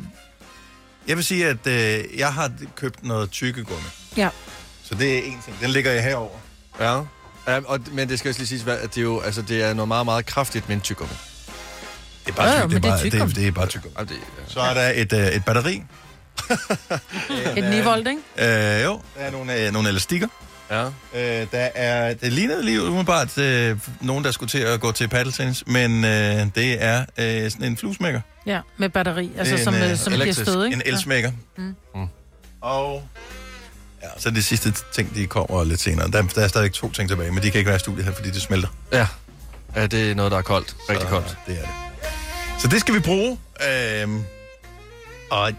jeg vil sige, at øh, jeg har købt noget tykkegummi. Ja. Så det er en ting. Den ligger jeg herover. Ja. ja og, men det skal også lige siges, at det er jo altså, det er noget meget, meget kraftigt minttyggegummi. Det er bare, Ja, tyk, men det er det er bare, det, tyggegummi. det er bare tykkegummi. Ja, det, ja. Så er der et, øh, et batteri. Et 9 volt, ikke? Øh, jo, der er nogle, øh, nogle elastikker. Ja. Øh, der er, det lignede lige umiddelbart øh, nogen, der skulle til at gå til paddeltennis, men øh, det er øh, sådan en fluesmækker. Ja, med batteri, altså En, som, øh, øh, som giver elektrisk- stød, ikke? En elsmækker. Ja. Mm. Og ja, så de sidste ting, de kommer lidt senere. Der, der er stadigvæk to ting tilbage, men de kan ikke være i studiet her, fordi det smelter. Ja. ja, det er noget, der er koldt. Rigtig Så, koldt. Det er det. Så det skal vi bruge. Øhm, og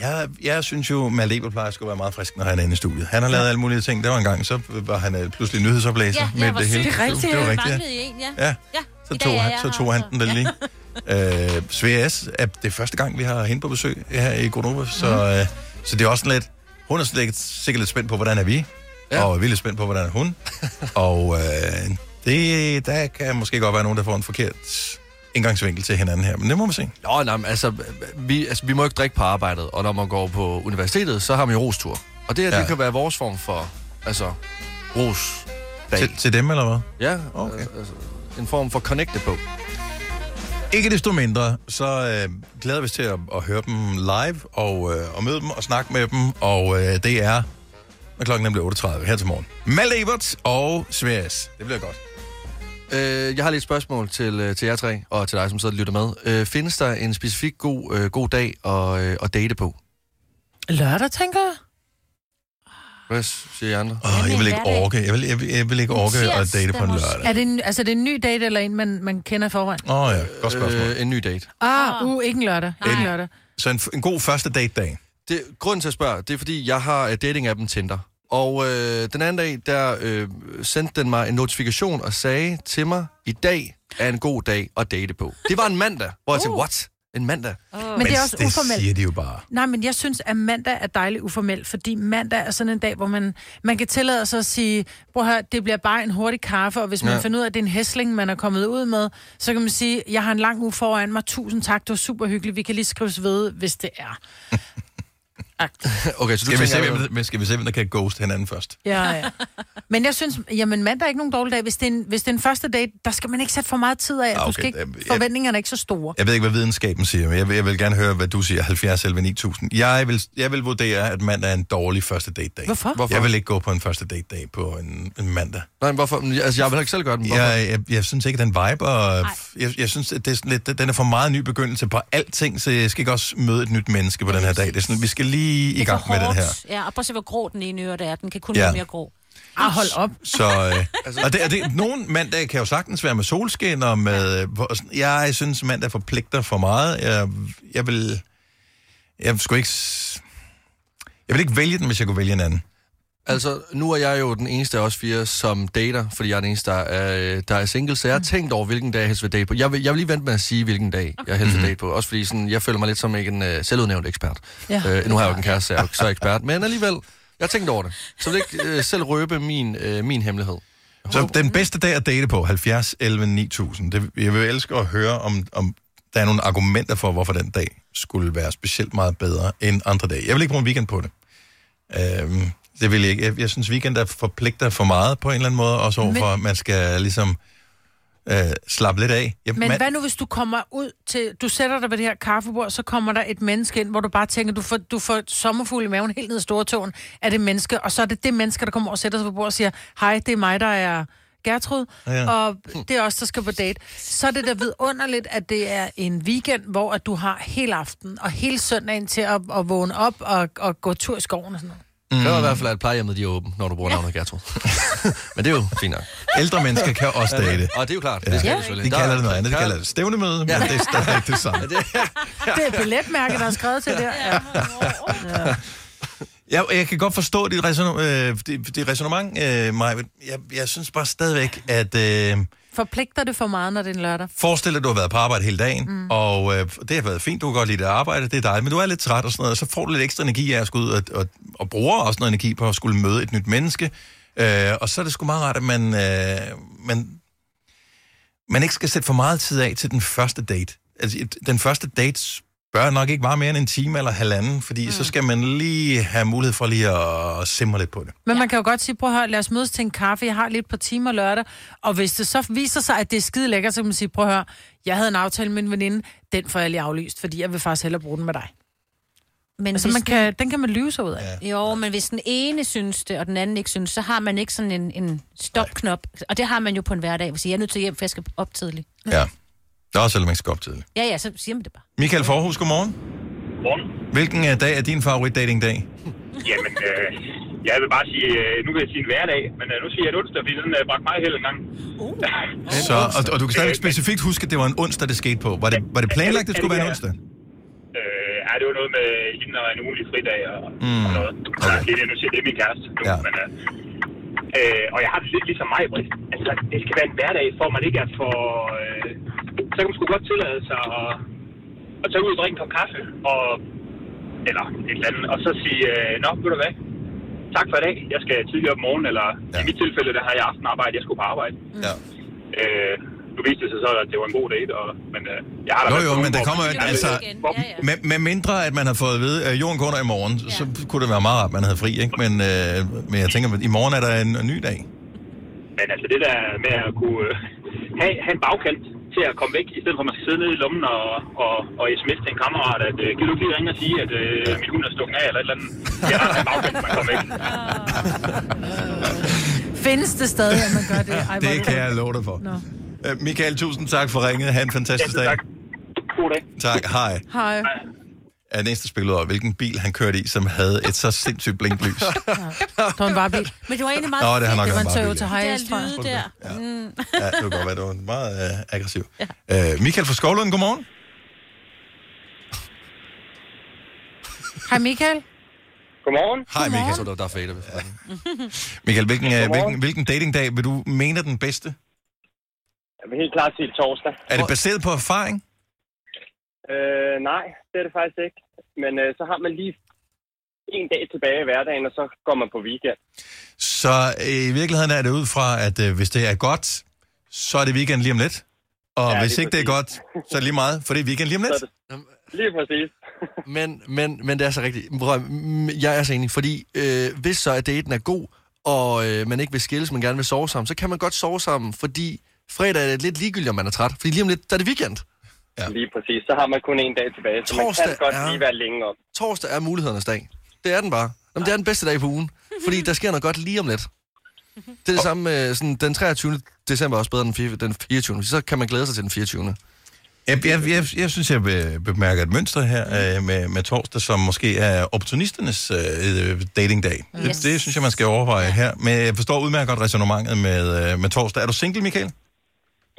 jeg, jeg synes jo, Malte Ebert plejer at skulle være meget frisk, når han er inde i studiet. Han har lavet alle mulige ting. Der var en gang, så var han øh, pludselig nyhedsoplæser Ja, med det hele. Det er rigtigt, det var ja. rigtigt, ja. En, ja. Ja, Ja, så tog, dag han, så tog han den der lige. øh, Svea S. er det første gang, vi har hende på besøg her i Gronova, så, Mhm. øh, så det er også sådan lidt... Hun er sikkert, sikkert lidt spændt på, hvordan er vi, ja. og vi er lidt spændt på, hvordan er hun. og øh, det, der kan måske godt være nogen, der får en forkert indgangsvinkel til hinanden her, men det må man se. Nå, nej, men altså vi, altså, vi må ikke drikke på arbejdet, og når man går på universitetet, så har man jo rostur. Og det her, ja. Det kan være vores form for, altså, ros Til, til dem, eller hvad? Ja, okay. altså, en form for connecte på. Ikke desto mindre, så øh, glæder vi os til at, at høre dem live og, øh, og møde dem og snakke med dem. Og øh, det er, når klokken nemlig 8.30 her til morgen. Malte Ebert og Sveas. Det bliver godt. Øh, jeg har lidt spørgsmål til, øh, til jer tre, og til dig, som sidder og lytter med. Øh, findes der en specifik god, øh, god dag at, øh, at date på? Lørdag, tænker jeg. Hvad siger I andre? Oh, jeg vil ikke orke. Jeg vil, jeg vil, jeg vil ikke orke at date på en lørdag. Er det en, altså, det er en ny date, eller en, man, man kender i forvejen? Åh oh, ja, godt spørgsmål. Øh, en ny date. Ah, uh, ikke en lørdag. Ikke en lørdag. Så en, en god første date-dag. Det, grunden til at spørge, det er fordi, jeg har uh, dating-appen Tinder. Og øh, den anden dag, der øh, sendte den mig en notifikation og sagde til mig, i dag er en god dag at date på. Det var en mandag, hvor jeg tænkte, what? En mandag? Oh. Men det er også det uformelt. siger de jo bare. Nej, men jeg synes, at mandag er dejligt uformelt, fordi mandag er sådan en dag, hvor man, man kan tillade sig at sige, prøv høre, det bliver bare en hurtig kaffe, og hvis man ja. finder ud af, at det er en hæsling, man er kommet ud med, så kan man sige, jeg har en lang uge foran mig, tusind tak, det var super hyggeligt, vi kan lige skrives ved, hvis det er. Okay, så du Skal vi, se, hvem, skal vi se, hvem der kan ghost hinanden først? Ja, ja. Men jeg synes, jamen mandag er ikke nogen dårlig dag. Hvis det, er en, hvis det er en første date, der skal man ikke sætte for meget tid af. Ah, Du okay. skal ikke, forventningerne er ikke så store. Jeg ved ikke, hvad videnskaben siger, men jeg vil, jeg vil gerne høre, hvad du siger. 70 11 9000. Jeg vil, jeg vil vurdere, at mandag er en dårlig første date-dag. Hvorfor? Hvorfor? Jeg vil ikke gå på en første date-dag på en, en mandag. Nej, men hvorfor? Altså, jeg vil ikke selv gøre den. Hvorfor? Jeg, jeg, jeg synes ikke, den vibe, og jeg, jeg synes, at det er sådan lidt, den er for meget ny begyndelse på alting, så jeg skal ikke også møde et nyt menneske på den her dag. Det er sådan, vi skal lige i Det er gang for med den hårdt. her. Ja, og prøv at se, hvor grå den ene øre der er. Den kan kun Ja. være mere grå. Ah, hold op. Så, øh, og det, og det, nogle mandag kan jo sagtens være med solskin, og med, øh, hvor, jeg synes, mandag forpligter for meget. Jeg, jeg vil, jeg skulle ikke, jeg vil ikke vælge den, hvis jeg kunne vælge en anden. Altså, nu er jeg jo den eneste af os fire, som dater, fordi jeg er den eneste, der er, der er single, så jeg har tænkt over, hvilken dag jeg helst vil date på. Jeg vil, jeg vil lige vente med at sige, hvilken dag jeg helst vil date på. Også fordi sådan, jeg føler mig lidt som ikke en uh, selvudnævnt ekspert. Ja. Øh, nu har jeg jo en kæreste, så jeg er jo ikke så ekspert, men alligevel, jeg har tænkt over det. Så vil jeg ikke uh, selv røbe min, uh, min hemmelighed. Så den bedste dag at date på, 70 11 9000. Det, jeg vil elske at høre, om, om der er nogle argumenter for, hvorfor den dag skulle være specielt meget bedre end andre dage. Jeg vil ikke bruge en weekend på det. Øhm, det vil jeg ikke. Jeg, jeg synes, weekend er forpligter for meget på en eller anden måde, også overfor, at man skal ligesom øh, slappe lidt af. Jeg, Men man, hvad nu, hvis du kommer ud til... Du sætter dig ved det her kaffebord, så kommer der et menneske ind, hvor du bare tænker, du får, du får sommerfugl i maven helt ned i stortåen af det menneske, og så er det det menneske, der kommer og sætter sig på bordet og siger, hej, det er mig, der er Gertrud, ja. og det er os, der skal på date. Så er det da vidunderligt, at det er en weekend, hvor at du har hele aften og hele søndagen til at, at vågne op og, og gå tur i skoven og sådan noget. Det kræver i hvert fald, at plejehjemmet de er åbent, når du bruger navnet Gertrud. men det er jo fint nok. Ældre mennesker kan også date. Og det er jo klart. Det skal Ja. ja. selvfølgelig. De kalder det noget andet. De kalder det stævnemøde, men Ja. det er stadig ikke det samme. det, Det er et billetmærke, der er skrevet til det. Ja. Ja. Jeg, jeg kan godt forstå dit, reson, øh, dit, dit resonemang, øh, Maja. Jeg, jeg synes bare stadigvæk, at... Øh, Forpligter det for meget, når det er en lørdag? Forestil dig, at du har været på arbejde hele dagen, mm. og øh, det har været fint, du kan godt lide det arbejde, det er dejligt, men du er lidt træt og sådan noget, og så får du lidt ekstra energi af at skulle ud og, og, og bruger også noget energi på at skulle møde et nyt menneske. Øh, og så er det sgu meget rart, at man, øh, man, man ikke skal sætte for meget tid af til den første date. Altså, den første date bør nok ikke være mere end en time eller halvanden, fordi mm. så skal man lige have mulighed for lige at simre lidt på det. Men man kan jo godt sige, prøv at høre, lad os mødes til en kaffe, jeg har et par timer lørdag, og hvis det så viser sig, at det er skide lækkert, så kan man sige, prøv at høre, jeg havde en aftale med en veninde, den får jeg lige aflyst, fordi jeg vil faktisk hellere bruge den med dig. Men altså, hvis man kan, den kan man lyve sig ud af. Ja. Jo, men hvis den ene synes det, og den anden ikke synes, så har man ikke sådan en, en stopknop. Og det har man jo på en hverdag, siger, jeg er nødt til hjem, for jeg skal op tidligt. Ja. Det er også, selvom man skal op tidligt. Ja, ja, så siger man det bare. Michael Forhus, godmorgen. Godmorgen. Hvilken øh, dag er din favorit datingdag? Jamen, øh, jeg vil bare sige, øh, nu kan jeg sige en hverdag, men øh, nu siger jeg en onsdag, fordi den øh, bragte mig held en gang. Så, og, og du kan stadigvæk specifikt huske, at det var en onsdag, det skete på. Var det, var det planlagt, at det skulle være en onsdag? Øh, ja, det var noget med hende og en ugenlig fridag og, Mm. og noget. Okay. Det er det, nu siger det er min kæreste. Nu, Ja. men, øh, øh, og jeg har det lidt ligesom mig, Britt. Altså, det skal være en hverdag, for man ikke er for... Øh, så kan man sgu godt tillade sig at, at tage ud og drikke en kop kaffe, og, eller et eller andet, og så sige, øh, nå, ved du hvad, tak for i dag, jeg skal tidligere op om morgenen, eller ja. i mit tilfælde, der har jeg aftenarbejde, jeg skulle på arbejde. Ja. Øh, nu viste det sig så, at det var en god date, og, men øh, jeg har da Jo, jo, men der kommer jo altså... Med, med mindre, at man har fået at vide, at jorden går i morgen, så kunne det være meget rart, at man havde fri, ikke? Men, øh, men jeg tænker, at i morgen er der en, en ny dag. Men altså det der med at kunne øh, have, have en bagkant til at komme væk, i stedet for at man skal sidde nede i lommen og, og, og sms til en kammerat, at øh, kan du ikke lige ringe og sige, at øh, min hund er stukket af, eller et eller andet. Det er bagkant, så man kommer væk. Findes det stadig, at man gør det? Ej, er Det kan jeg love dig for. Nå. Øh, Michael, tusind tak for ringet. Ha' en fantastisk dag. God dag. Tak, hej. Hej. Er næste over, hvilken bil han kørte i, som havde et så sindssygt blinklys. Det var en varebil. Men det var egentlig meget Nå, det har nok Det var en Toyota Hiace, tror jeg. lyde der. Mm. Ja, det kunne godt være, det var meget øh, aggressiv. Ja. Øh, Michael fra Skovlund, godmorgen. Hej Michael. Godmorgen. Hej Michael. Tror, der, der er fader. Michael, hvilken, øh, Godmorgen. hvilken, hvilken datingdag vil du mene er den bedste? Jeg vil helt klart sige torsdag. Er det baseret på erfaring? Øh, nej, det er det faktisk ikke. Men øh, så har man lige en dag tilbage i hverdagen, og så går man på weekend. Så øh, i virkeligheden er det ud fra, at øh, hvis det er godt, så er det weekend lige om lidt. Og Ja, hvis ikke det er godt, så er det lige meget, for det er weekend lige om lidt. Lige præcis. Men, men, men det er så rigtigt. Jeg er så enig, fordi øh, hvis så at daten er god, og øh, man ikke vil skilles, men gerne vil sove sammen, så kan man godt sove sammen, fordi fredag er det lidt ligegyldigt, om man er træt. Fordi lige om lidt, der er det weekend. Ja. Lige præcis. Så har man kun en dag tilbage, så man Torsdag kan godt er- lige være længe op. Torsdag er mulighedernes dag. Det er den bare. Jamen, det er den bedste dag på ugen, fordi der sker noget godt lige om lidt. Det er det samme med sådan, den 23. december er også bedre end den 4 den 24. Så kan man glæde sig til den 24. Jeg, jeg, jeg, jeg synes, jeg be- bemærker et mønster her øh, med, med torsdag, som måske er opportunisternes øh, datingdag. Yes. Det, det synes jeg, man skal overveje her. Men jeg forstår udmærket godt resonemanget med, øh, med torsdag. Er du single, Michael?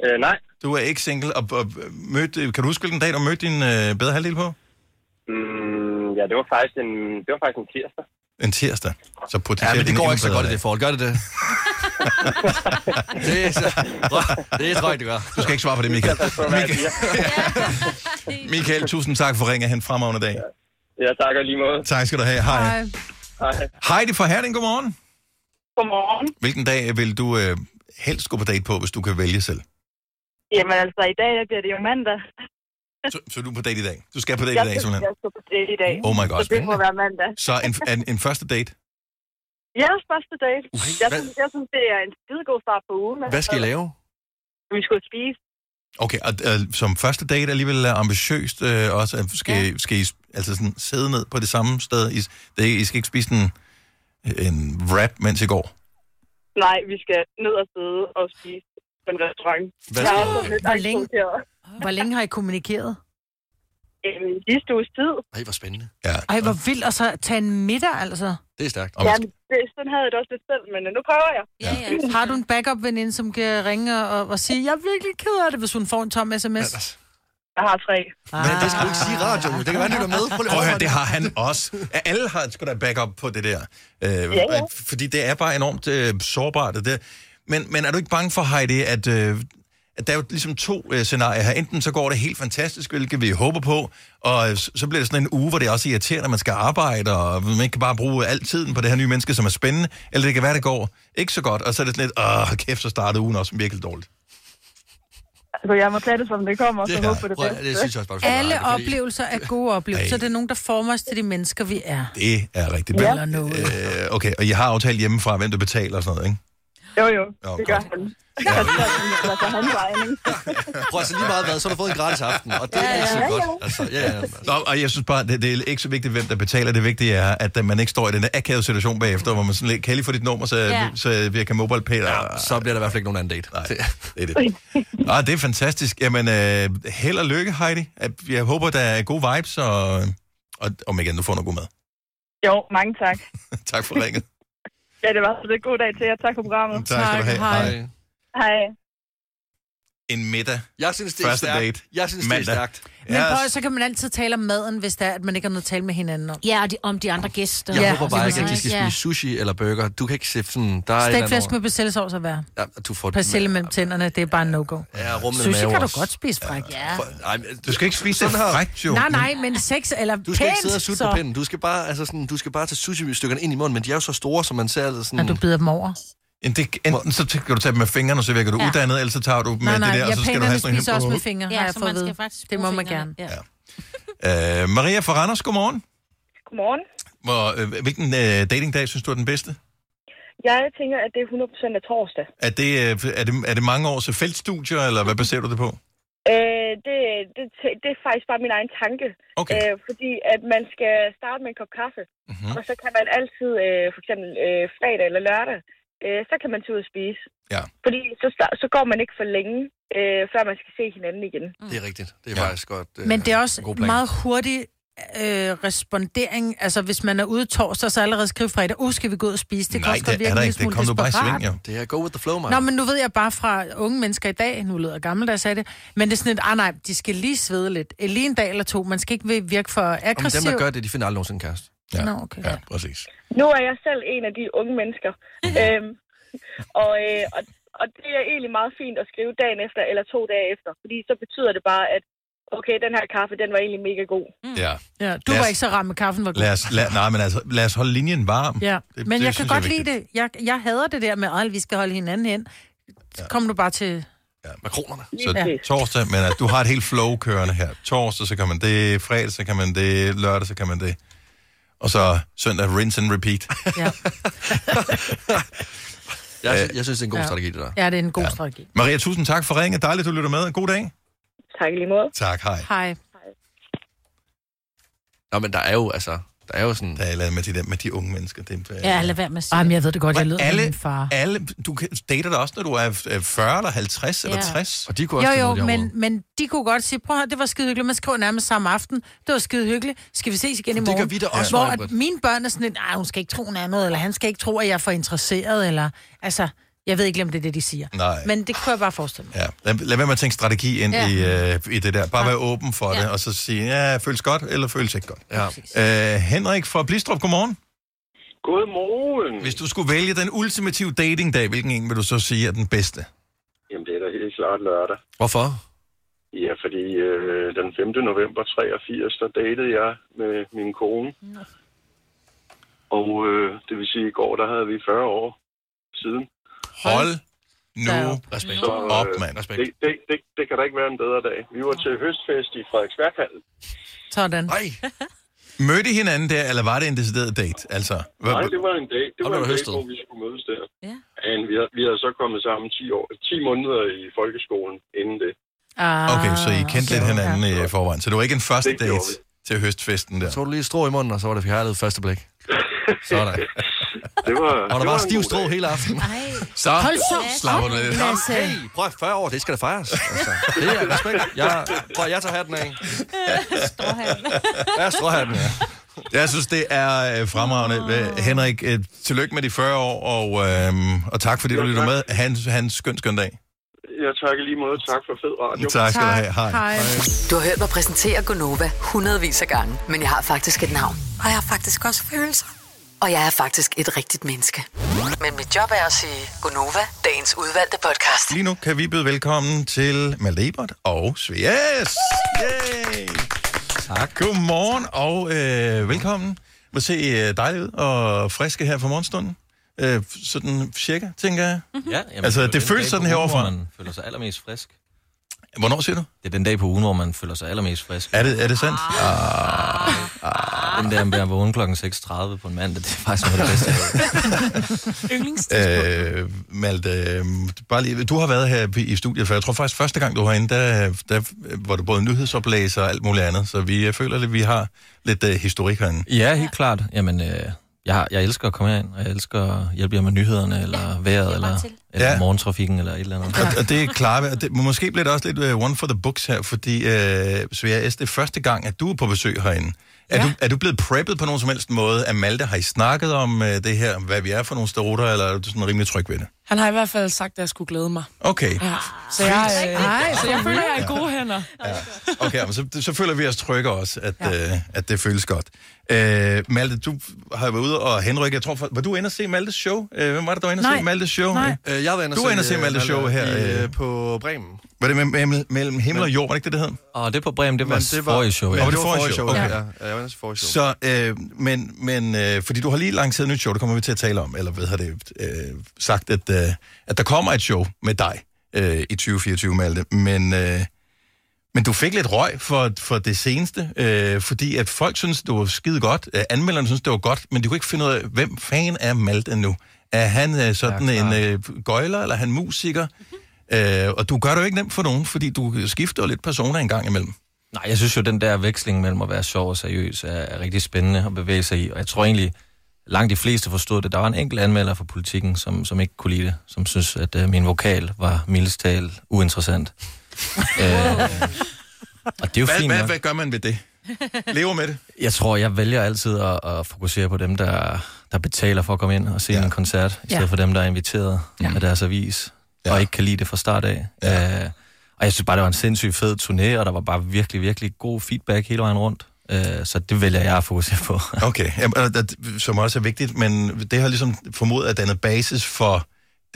Øh, nej. Du er ikke single. Og, og mødte, kan du huske, hvilken dag du mødte din øh, bedre halvdel på? Mm, ja, det var faktisk en, det var faktisk en tirsdag. En tirsdag. Så Ja, potentielt men det går ikke så godt i det forhold. Gør det det? det, er så, det tror jeg, det gør. Du skal ikke svare på det, Michael. Michael, Michael tusind tak for ringe hen fremragende dag. Ja, tak og lige måde. Tak skal du have. Hej. Hej. Heidi fra Herning, godmorgen. Godmorgen. Hvilken dag vil du øh, helst gå på date på, hvis du kan vælge selv? Jamen altså, i dag bliver det jo mandag. Så, så er du på date i dag? Du skal på date jeg i dag, simpelthen? Jeg skal på date i dag. Oh my God, Så det må være mandag. Så en, en, en første date? Jeres første date. Jeg hvad- synes, jeg synes, det er en skidegod start på ugen. Hvad skal I lave? Vi skal spise. Okay, og øh, som første date alligevel er ambitiøst øh, også. At skal, ja. skal I altså sådan sidde ned på det samme sted? I, det, er- I skal ikke spise en, en wrap, mens I går? Nej, vi skal ned og sidde og spise på en restaurant. Hvad jeg er også lidt Hvor længe, hvor længe har I kommunikeret? Øhm, sidste uges tid. Ej, hvor spændende. Ja. Ej, hvor vildt. Og så tage en middag, altså. Det er stærkt. Ja, det, sådan havde jeg det også lidt selv, men øh, nu prøver jeg. Ja, ja. Har du en backup-veninde, som kan ringe og, og sige, jeg er virkelig ked af det, hvis hun får en tom sms? Jeg har tre. Men det skal du ikke sige i radioen. Det kan være, han lytter med. Prøv lige at at høre, det har han også. Alle har sgu da backup på det der. Øh, ja. Fordi det er bare enormt øh, sårbart. Det der. Men, men er du ikke bange for, Heidi, at, øh, at der er jo ligesom to øh, scenarier her. Enten så går det helt fantastisk, hvilket vi håber på, og øh, så bliver det sådan en uge, hvor det er også irriterende, at man skal arbejde, og man ikke kan bare bruge al tiden på det her nye menneske, som er spændende. Eller det kan være, det går ikke så godt, og så er det sådan lidt, åh, kæft, så startede ugen også virkelig dårligt. Altså, jeg må tage det, som det kommer, og så Det- håbe på det bedste. det synes jeg også bare, du Alle fordi- oplevelser er gode oplevelser. Det er nogen, der former os til de mennesker, vi er. Det er rigtigt. Ja. Eller noget. øh, okay, og I har aftalt hjemmefra, hvem der betaler og sådan noget, ikke? Jo, jo, Jo, det gør han. Ja. Altså. Prøv altså lige meget hvad, så har du fået en gratis aften, og det er altid godt. Altså, ja, ja. Nå, og jeg synes bare, det, det er ikke så vigtigt, hvem der betaler. Det vigtige er, at øh, man ikke står i den der akavede situation bagefter, hvor man sådan lidt, kan jeg lige få dit nummer, så, Ja. ja. så jeg kan mobile pay? Ja, så bliver der i hvert fald ikke nogen anden date. Nej, det er det. Ah, det er fantastisk. Jamen, øh, held og lykke, Heidi. At- Jeg håber, der er gode vibes, og, og om igen, du får noget god mad. Jo, mange tak. tak for ringet. Ja, det var så lidt god dag til jer. Tak for programmet. Tak skal du have. Hej. Hej. En middag. Jeg synes, det er Første stærkt. date. Jeg synes, det er Mandag. stærkt. Men prøv, så kan man altid tale om maden, hvis det er, at man ikke har noget at tale med hinanden om. Ja, og de, om de andre gæster. Jeg Ja, håber bare ikke, at de skal Ja. spise sushi eller burger. Du kan ikke se sådan... Der er Stegflæsk med persillesovs er værd. Ja, du får Persille mellem tænderne, det er bare en no-go. Ja, rumlende Sushi kan du godt spise frækt. Ja. Nej, men, du skal ikke spise Sådan her. frækt, jo. Nej, nej, men sex eller Du skal ikke sidde og sutte så... på pinden. Du skal bare, altså sådan, du skal bare tage sushi-stykkerne ind i munden, men de er jo så store, så man ser sådan... Og du bider dem over. Det, enten så kan du tage dem med fingrene, og så virker du Ja. ja. uddannet, eller så tager du med Nej, nej, det der, og så skal du have sådan spiser også med en... fingre, Ja, har jeg så fået man skal faktisk Det må man gerne. Ja. Øh, Maria fra Randers, godmorgen. Godmorgen. Hvor, øh, hvilken øh, datingdag synes du er den bedste? Jeg tænker, at det er 100% af torsdag. Er det, øh, er det, er det mange års feltstudier, eller hvad baserer du det på? Øh, det, det, det er faktisk bare min egen tanke. Okay. Øh, fordi at man skal starte med en kop kaffe, Mhm. mm-hmm. og så kan man altid, øh, for eksempel øh, fredag eller lørdag, øh, så kan man tage ud og spise. Ja. Fordi så, så går man ikke for længe, øh, før man skal se hinanden igen. Det er rigtigt. Det er ja. faktisk godt. Øh, Men det er også en god plan. meget hurtigt øh, respondering. Altså, hvis man er ude torsdag, så allerede skrive fredag, uh, skal vi gå ud og spise? Det Nej, godt det er virke der en ikke. lille Det smule kom du bare i desperat. sving, jo. Det er go with the flow, man. Nå, men nu ved jeg bare fra unge mennesker i dag, nu lyder jeg gammel, da jeg sagde det, men det er sådan et, ah nej, de skal lige svede lidt. Lige en dag eller to. Man skal ikke virke for Om aggressiv. dem, der gør det, de finder aldrig nogensinde en kæreste. Ja, Nå, okay. ja præcis. Nu er jeg selv en af de unge mennesker. øhm, og, øh, og, og det er egentlig meget fint at skrive dagen efter eller to dage efter, fordi så betyder det bare, at okay, den her kaffe, den var egentlig mega god. Ja. Ja, du Lad var os- ikke så ramt med kaffen, var god. Lad os, lad, nej, men altså, lad os holde linjen varm. Ja, Det- men det jeg kan godt lide det. Jeg, jeg hader det der med, at vi skal holde hinanden hen. Så kom du bare til... Makronerne. Så torsdag, men at du har et helt flow kørende her. Torsdag, så kan man det. Fredag, så kan man det. Lørdag, så kan man det. Og så søndag, rinse and repeat. Ja. Jeg, jeg synes, det er en god Ja. strategi, det der. Ja, det er en god ja. strategi. Maria, tusind tak for ringet. Dejligt, du lytter med. God dag. Tak i lige måde. Tak, hej. Hej. Nå, men der er jo, altså, der er jo sådan... Der er et eller andet med de, der, med de unge mennesker. Det, er- Ja, lad være med at sige Ej, men jeg ved det godt, jeg lyder alle, min far. alle, du kan dater dig også, når du er øh, 40 eller 50 eller Ja. 60. Og de Jo, jo, men, men de kunne godt sige, prøv at det var skide hyggeligt. Man skriver nærmest samme aften. Det var skide hyggeligt. Skal vi ses igen i Det morgen? gør vi da også, Hvor Maj-Brit. at mine børn er sådan lidt, "Ej, hun skal ikke tro noget andet, eller han skal ikke tro, at jeg er for interesseret, eller... Altså, jeg ved ikke, om det er det, de siger. Nej. Men det kunne jeg bare forestille mig. Ja, lad, lad være med at tænke strategi ind Ja. ja. i, øh, i det der. Bare være åben for Ja. det, og så sige, ja, føles godt, eller føles ikke godt. Ja. Øh, Henrik fra Blistrup, godmorgen. Godmorgen. Hvis du skulle vælge den ultimative datingdag, hvilken en vil du så sige er den bedste? Jamen, det er da helt klart lørdag. Hvorfor? Ja, fordi øh, den 5. november 83, der datede jeg med min kone. Og øh, det vil sige, i går, der havde vi 40 år siden. Hold nu respekt. Så, øh, op, mand. Det, det, det, det kan da ikke være en bedre dag. Vi var til høstfest i Frederiksværkhallen. Sådan. Nej. Mødte I hinanden der, eller var det en decideret date? Altså, hvad, Nej, det var en dag, det var en der dag høstet? hvor vi skulle mødes der. Ja. Men vi havde, vi havde så kommet sammen 10, år, 10 måneder i folkeskolen inden det. Ah, Okay, så I kendte lidt hinanden i forvejen. Så det var ikke en første date til høstfesten der? Så du lige strå i munden, og så var det forhærdet første blik. Sådan. Det var, Og der var en stiv strå hele aftenen. Så Hold så slapper du. Lasse. Hey, prøv at 40 år, det skal da fejres. Altså, det er respekt. Jeg, prøv, jeg tager hatten af. Ja, stråhatten, ja. Jeg synes, det er øh, fremragende. Oh. Henrik, øh, tillykke med de 40 år, og, øh, og tak fordi du Ja, lytter tak. med. Han, han skøn, skøn dag. Jeg takker lige måde. Tak for fed radio. Tak skal du have. Hej. Hej. Du har hørt mig præsentere Gonova hundredvis af gange, men jeg har faktisk et navn. Og jeg har faktisk også følelser. Og jeg er faktisk et rigtigt menneske. Men mit job er at sige Gonova, dagens udvalgte podcast. Lige nu kan vi byde velkommen til Malte Ebert og Svias. Yay! Tak. Godmorgen og øh, velkommen. Må se øh, dejligt ud og friske her for morgenstunden. Øh, sådan cirka, tænker jeg. Ja, jamen, Altså, det den føles sådan. Hvor man føler sig allermest frisk. Hvornår siger du? Det er den dag på ugen, hvor man føler sig allermest frisk. Er det, er det sandt? Ah. Ah. Den der med at vågne klokken 6.30 på en mandag, det er faktisk noget af det bedste. Øh, Malte, øh, bare lige, du har været her i studiet før. Jeg tror faktisk, første gang du var inde, der, der var du både nyhedsoplæser og alt muligt andet. Så vi jeg føler, at vi har lidt øh, historik herinde. Ja, helt klart. Jamen, øh, jeg, jeg elsker at komme herind, og jeg elsker at hjælpe jer med nyhederne, eller vejret, eller, eller Ja. morgentrafikken, eller et eller andet. Og, og det er klart, og det, måske bliver det også lidt uh, one for the books her, fordi uh, Svea S., det er første gang, at du er på besøg herinde. Er, du, er du blevet preppet på nogen som helst måde af Malte? Har I snakket om uh, det her, hvad vi er for nogle sterotter, eller er du sådan rimelig tryg ved det? Han har i hvert fald sagt, at jeg skulle glæde mig. Okay. Ja. Så jeg, øh, Ej, så jeg føler, at jeg er i gode hænder. Okay, men så, så føler vi os trygge også, at, ja. uh, at det føles godt. Uh, Malte, du har været ude og henrykke. Jeg tror, for, var du inde og se Maltes show? Uh, hvem var det, der var inde og Nej. se Maltes show? Nej. Øh, jeg var inde Du var inde og se Maltes show her. I, øh, øh, på Bremen. Var det mellem, mellem, mellem himmel og jord, var det ikke det, det hed? Og det på Bremen, det var Men det forrige show. Ja, Ja. var det forrige show? Okay. Ja, ja, jeg var inde til forrige show. Så, øh, men, men øh, fordi du har lige lanceret et nyt show, det kommer vi til at tale om, eller hvad har det øh, sagt, at, øh, at der kommer et show med dig øh, i 2024, Malte, men, øh, men du fik lidt røg for, for det seneste, øh, fordi at folk synes, det var skide godt, øh, anmelderne synes, det var godt, men de kunne ikke finde ud af, hvem fan er Malte nu? Er han øh, sådan Ja, en øh, gøjler, eller er han musiker? Øh, og du gør det jo ikke nemt for nogen, fordi du skifter lidt personer en gang imellem. Nej, jeg synes jo, den der veksling mellem at være sjov og seriøs er, er rigtig spændende at bevæge sig i. Og jeg tror egentlig, langt de fleste forstod det. Der var en enkelt anmelder for politikken, som, som ikke kunne lide det. Som synes, at øh, min vokal var mildest talt uinteressant. øh, og det er jo hvad, fint hvad, nok. hvad gør man ved det? Lever med det? Jeg tror, jeg vælger altid at, at fokusere på dem, der, der betaler for at komme ind og se ja. en koncert, i stedet Ja. for dem, der er inviteret ja. af deres avis, ja. og ikke kan lide det fra start af. Ja. Uh, og jeg synes bare, det var en sindssygt fed turné, og der var bare virkelig, virkelig god feedback hele vejen rundt. Uh, så det vælger jeg at fokusere på. Okay, Jamen, som også er vigtigt, men det har ligesom formodet at dannet basis for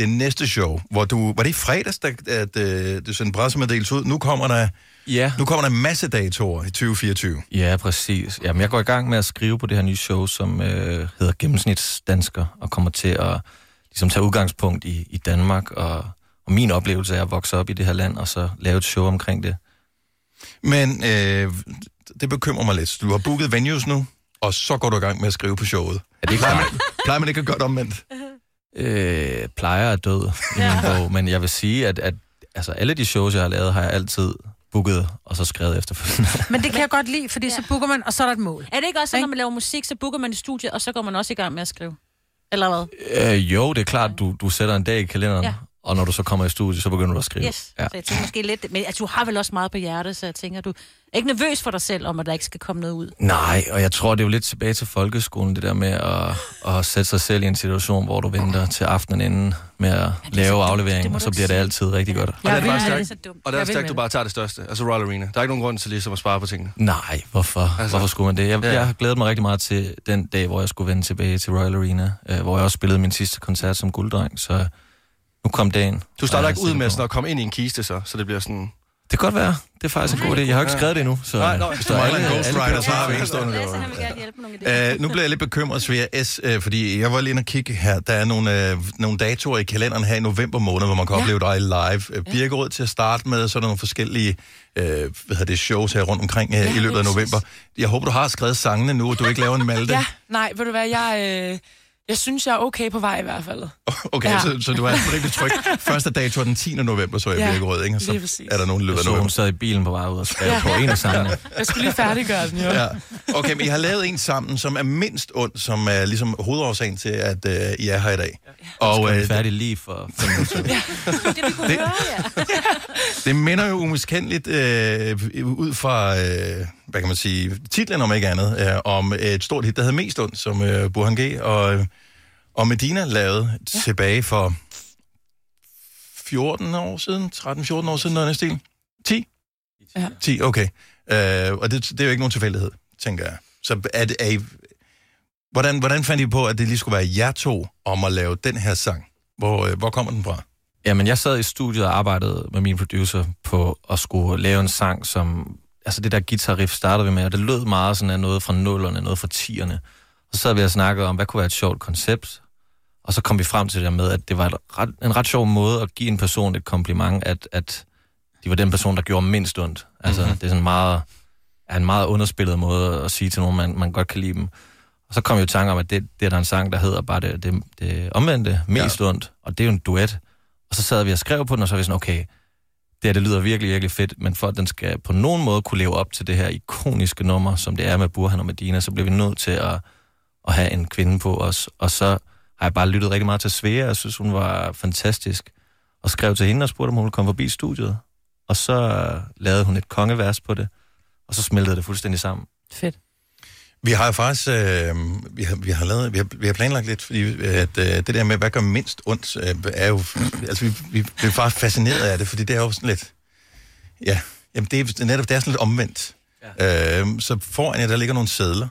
det næste show, hvor du, var det i fredags, der, at øh, du sendte pressemeddelelse ud? Nu kommer der, ja. nu kommer der en masse datoer i 2024. Ja, præcis. Jamen, jeg går i gang med at skrive på det her nye show, som øh, hedder Gennemsnitsdansker, og kommer til at ligesom, tage udgangspunkt i, i Danmark, og, og min oplevelse er at vokse op i det her land, og så lave et show omkring det. Men øh, det bekymrer mig lidt. Du har booket venues nu, og så går du i gang med at skrive på showet. Er det ikke plejer, man, plejer man ikke at gøre det omvendt? Øh, plejer er død i min bog, men jeg vil sige, at, at altså, alle de shows, jeg har lavet, har jeg altid booket, og så skrevet efterfølgende. Men det kan jeg godt lide, fordi ja. så booker man, og så er der et mål. Er det ikke også, at når man laver musik, så booker man i studiet, og så går man også i gang med at skrive? Eller hvad? øh, jo, det er klart, du, du sætter en dag i kalenderen, Ja. Ja. og når du så kommer i studiet, så begynder du at skrive. Yes, ja. så jeg tænker måske lidt... Men altså, du har vel også meget på hjertet, så jeg tænker, du er ikke nervøs for dig selv, om at der ikke skal komme noget ud. Nej, og jeg tror, det er jo lidt tilbage til folkeskolen, det der med at, at sætte sig selv i en situation, hvor du venter til aftenen inden med at lave aflevering, og så bliver det altid rigtig godt. Og det er bare stærkt, og det er stærkt, med du bare tager det største. Altså Royal Arena. Der er ikke nogen grund til ligesom at spare på tingene. Nej, hvorfor? Altså, hvorfor skulle man det? Jeg, Ja. ja. jeg har glædet mig rigtig meget til den dag, hvor jeg skulle vende tilbage til Royal Arena, øh, hvor jeg også spillede min sidste koncert som gulddreng, så nu kom dagen. Du starter ikke ud med sådan at komme ind i en kiste, så, så det bliver sådan... Det kan godt være. Det er faktisk en god idé. Jeg har ikke skrevet det endnu, så... Nej, nej. Hvis du mangler en Ghost alle- Rider, så har vi en stående idéer. Uh, nu bliver jeg lidt bekymret, Svea S., uh, fordi jeg var lige inde og kigge her. Der er nogle, uh, nogle datoer i kalenderen her i november måned, hvor man kan ja. opleve dig live. Uh, Birkerød til at starte med, så er der nogle forskellige uh, hvad hedder det, shows her rundt omkring uh, ja, i løbet af november. Jeg håber, du har skrevet sangene nu, og du ikke laver en malte. Ja, nej, ved du hvad, jeg, øh, jeg synes, jeg er okay på vej i hvert fald. Okay, Ja. ja. så, så du er altså rigtig tryg. Første dato er den 10. november, så er jeg Ja, ja, Birkerød, ikke? Og så er der nogen af Jeg så, hun november. sad i bilen på vej ud og skrev Ja. ja. på en af sangene. Jeg skulle lige færdiggøre den, jo. Ja. Okay, men I har lavet en sammen, som er mindst ond, som er ligesom hovedårsagen til, at uh, I er her i dag. Og Og øh, øh, færdig lige for fem minutter. siden. det, det minder jo umiskendeligt øh, ud fra, øh, hvad kan man sige, titlen om ikke andet, øh, om et stort hit, der hedder Mest Ond, som øh, Burhan G. og, og Medina lavede ja. tilbage for 14 år siden, 13-14 år siden, noget stil. 10? Ja. 10, okay. Øh, og det, det er jo ikke nogen tilfældighed, tænker jeg. Så er, det, er I, hvordan, hvordan fandt I på, at det lige skulle være jer to om at lave den her sang? Hvor, øh, hvor kommer den fra? Jamen, jeg sad i studiet og arbejdede med min producer på at skulle lave en sang, som... Altså, det der guitar riff startede vi med, og det lød meget sådan af noget fra nullerne, noget fra tierne. Og så sad vi og snakkede om, hvad kunne være et sjovt koncept. Og så kom vi frem til det med, at det var et ret, en ret sjov måde at give en person et kompliment, at, at de var den person, der gjorde mindst ondt. Altså, Mhm. mm-hmm. det er sådan meget, er en meget underspillet måde at sige til nogen, man, man godt kan lide dem. Og så kom jeg jo i tanke om, at det, det er der en sang, der hedder bare det, det, det omvendte, mest ja. ondt, og det er jo en duet. Og så sad vi og skrev på den, og så var vi sådan, okay, det her, det lyder virkelig, virkelig fedt, men for at den skal på nogen måde kunne leve op til det her ikoniske nummer, som det er med Burhan og Medina, så bliver vi nødt til at, at have en kvinde på os. Og så har jeg bare lyttet rigtig meget til Svea, jeg synes, hun var fantastisk, og skrev til hende og spurgte, om hun ville komme forbi studiet. Og så lavede hun et kongevers på det, og så smeltede det fuldstændig sammen. Fedt. Vi har jo faktisk øh, vi har, vi har lavet, vi har, vi har planlagt lidt, fordi at, øh, det der med, hvad gør mindst ondt, øh, er jo, altså vi, vi bliver faktisk fascineret af det, fordi det er jo sådan lidt, ja, jamen det er netop, det er sådan lidt omvendt. Ja. Øh, så foran jer, der ligger nogle sædler,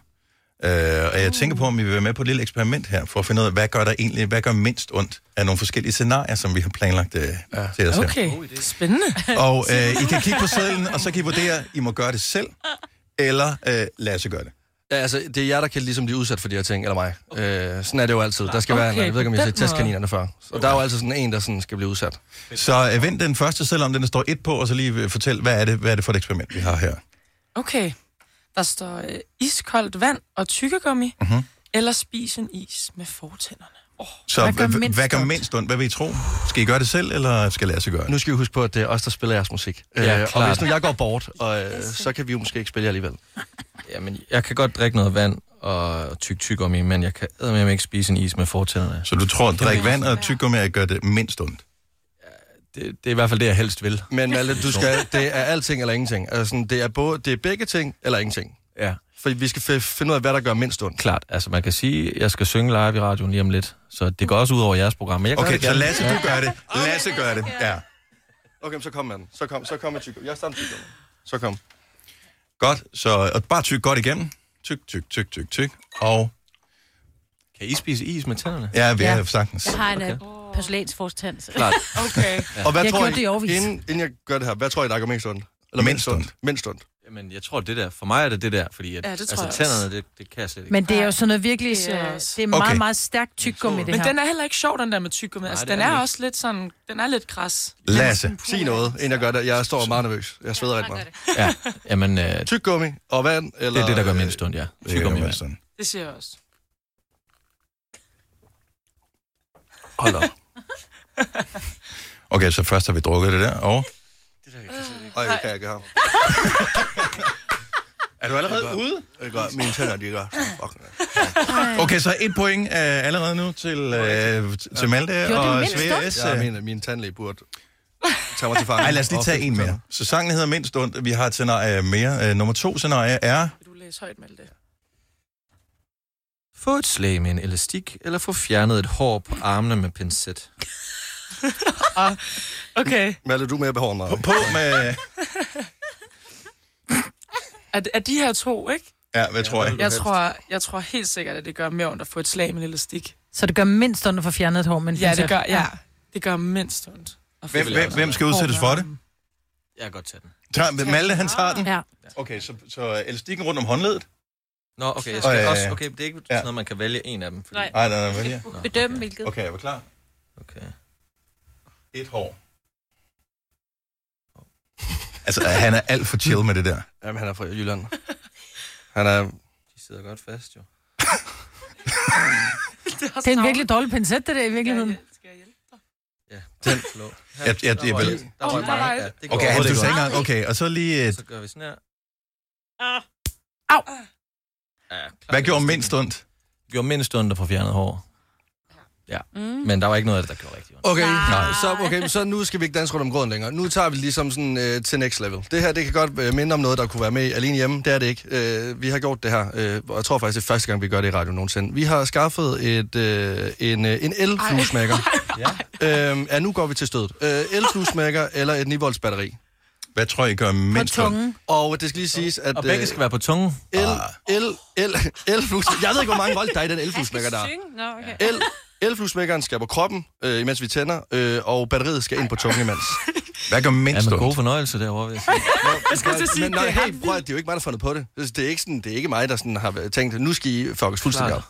øh, og jeg tænker på, om vi vil være med på et lille eksperiment her, for at finde ud af, hvad gør der egentlig, hvad gør mindst ondt af nogle forskellige scenarier, som vi har planlagt øh, ja. til os her. Okay, spændende. Og øh, I kan kigge på sædlen, og så kan I vurdere, I må gøre det selv, eller øh, lad os gøre det. Ja, altså, det er jer, der kan ligesom blive udsat for de her ting, eller mig. Øh, sådan er det jo altid. Der skal okay, være en, Okay, jeg ved ikke, om jeg har set testkaninerne før. Så der er jo altid sådan en, der sådan skal blive udsat. Så øh, vend den første, selvom den der står et på, og så lige øh, fortæl, hvad er, det, hvad er det for et eksperiment, vi har her? Okay, der står øh, iskoldt vand og tykkegummi, Mhm. eller spis en is med fortænderne. Så hvad gør, mindst, hvad gør mindst ondt? Hvad vil I tro? Skal I gøre det selv, eller skal Lasse gøre det? Nu skal vi huske på, at det er os, der spiller jeres musik. Ja, øh, og hvis nu jeg går bort, og, øh, så kan vi jo måske ikke spille jer alligevel. Jamen, jeg kan godt drikke noget vand og tyk tyk om i, men jeg kan eddermame ikke spise en is med fortænderne. Så du tror, at drikke vand og tyggegummi gør det mindst ondt? Det, det er i hvert fald det, jeg helst vil. Men Malte, du skal, det er alting eller ingenting. Altså, sådan, det, er både, det er begge ting eller ingenting. Ja. For vi skal f- finde ud af, hvad der gør mindst ondt. Klart, altså man kan sige, at jeg skal synge live i radioen lige om lidt, så det går også ud over jeres program. Men jeg Okay, det så. Lasse, du gør det. Lasse gør det, ja. Okay, så kom med den. Så kom, så kom med tyk. Jeg starter tyk. Så kom. Godt, så og bare tyk godt igennem. Tyk, tyk, tyk, tyk, tyk. Og Kan I spise is med tænderne? ja, vi Ja. er sagtens. Jeg har en okay. Porcelænsforstand. Klart. Okay. Og hvad Jeg tror gjorde det i årevis. inden, inden jeg gør det her, hvad tror I, der går mindst ondt? Eller mindst ondt? Mindst ondt. Jamen, jeg tror, det der. For mig er det det der, fordi at, Ja, det altså, tænderne, det, det kan jeg slet ikke. Men det er jo sådan noget virkelig... Det er øh, Det er meget, Okay. meget stærkt tyggegummi, det Men her. den er heller ikke sjov, den der med tyggegummi. Altså, det den er er også lidt sådan... Den er lidt kras. Lasse. Sig noget, inden jeg gør det. Jeg står meget nervøs. Jeg sveder rigtig meget. Ja, jamen, øh, Tyk gummi og vand, eller... det er det, der gør mindst ondt, ja. Det er Tyggegummi jo vand. sådan. Det siger jeg også. Hold op. Okay, så først har vi drukket det der, og... Det kan jeg ikke have. Er du allerede ude? Det gør, mine tænder, de gør. Fuck. Okay, så et point uh, allerede nu til, uh, til Malte det og mindst Svea S. Ja, min, min tandlæge burde tage mig til fange. Ej, lad os lige tage en mere. Så sangen hedder Mindst ondt. Vi har et scenarie mere. Uh, nummer to scenarie er... Vil du læse højt, Malte? Få et slag med en elastik, eller få fjernet et hår på armene med pincet. Okay. Malte, du er mere behåret mig. På med... Er, er de her to, ikke? Ja, hvad tror jeg? Jeg tror, jeg tror helt sikkert, at det gør mere ondt at få et slag med en elastik. Så det gør mindst ondt at få fjernet et hår med en Ja, det gør, ja. Det gør mindst ondt. at få Hvem, hvem, hvem skal udsættes for det? Jeg kan godt tage den. Tager, Malte, han tager den? Ja. Okay, så, så elastikken rundt om håndledet? Nå, okay, jeg skal øh, også, okay, det er ikke sådan noget, man kan vælge en af dem. Fordi... Nej. Nej, nej, nej, vælge. Bedømme hvilket. Okay, er vi klar? Okay. Et hår. Altså, han er alt for chill med det der. Jamen, han er fra Jylland. Han er... De sidder godt fast, jo. Det er en virkelig dårlig pincet, det der i virkeligheden. Ja, Den, Flå. jeg, jeg, jeg, var Åh, der var mange. Ja, det går okay, han du sagde engang. Okay, og så lige... et- Så gør vi sådan her. Ah. Au. Ja, klar, Hvad det gjorde mindst ondt? Det gjorde mindst ondt at få fjernet hår. Ja, Mm. men der var ikke noget af det, der gjorde rigtig ondt. Okay, Nej. Så, okay, så nu skal vi ikke danse rundt om gråden længere. Nu tager vi ligesom sådan øh, til next level. Det her, det kan godt øh, minde om noget, der kunne være med alene hjemme. Det er det ikke. Øh, vi har gjort det her, øh, og jeg tror faktisk, det er første gang, vi gør det i radio nogensinde. Vi har skaffet et, øh, en, øh, en el-fluesmækker. Ja. øhm, ja, nu går vi til stødet. Øh, el-flusmækker eller et 9-volts batteri. Hvad tror I gør På mindst ondt? tungen. Og det skal lige siges, at... Og begge skal være på tungen. El, el, el, el Jeg ved ikke, hvor mange volt der er i den el-flusmækker der. Nå, okay. El, elflusmækkeren skal på kroppen, øh, imens vi tænder, øh, og batteriet skal ind på tungen imens. Hvad gør Ja, mindst med god fornøjelse derovre, vil jeg sige. Jeg skal sige, Men nej, det er hey, prøv det er jo ikke mig, der har fundet på det. Det det er ikke, sådan, det er ikke mig, der sådan har tænkt, nu skal I fuckes fuldstændig op.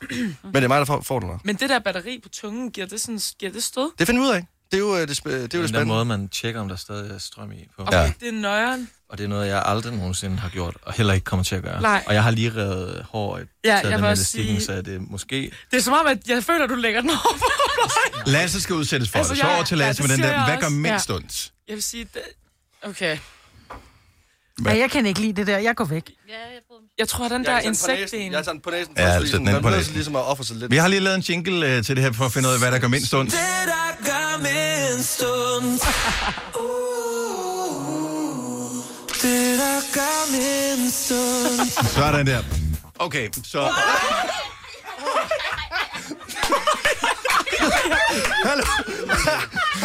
Men det er mig, der får, får det noget. Men det der batteri på tungen, giver det, sådan, giver det stød? Det finder vi ud af. Det er jo øh, det, sp- det, er jo det Den spændende. måde, man tjekker, om der stadig er strøm i. På. Okay, ja. det er nøjeren. Og det er noget, jeg aldrig nogensinde har gjort, og heller ikke kommer til at gøre. Nej. Og jeg har lige revet hår i Ja, taget jeg den sige- så er det måske... Det er som om, at jeg føler, at du lægger den over på mig. Lasse skal udsættes for Altså, det. Så jeg- over til ja, Lasse det med den der. Hvad gør mindst Ja. ondt? Jeg vil sige, det... Okay. Ja, jeg kan ikke lide det der. Jeg går væk. Jeg tror, at den der insekten... Jeg tager den på næsen. Ja, først, altså, ligesom, den på næsen. ligesom at ofre sig lidt. Vi har lige lavet en jingle øh, til det her, for at finde ud af, hvad der gør mindst ondt. Det, der gør mindst ondt. Det, der gør mindst ondt. Sådan der. Okay, så... Hallo?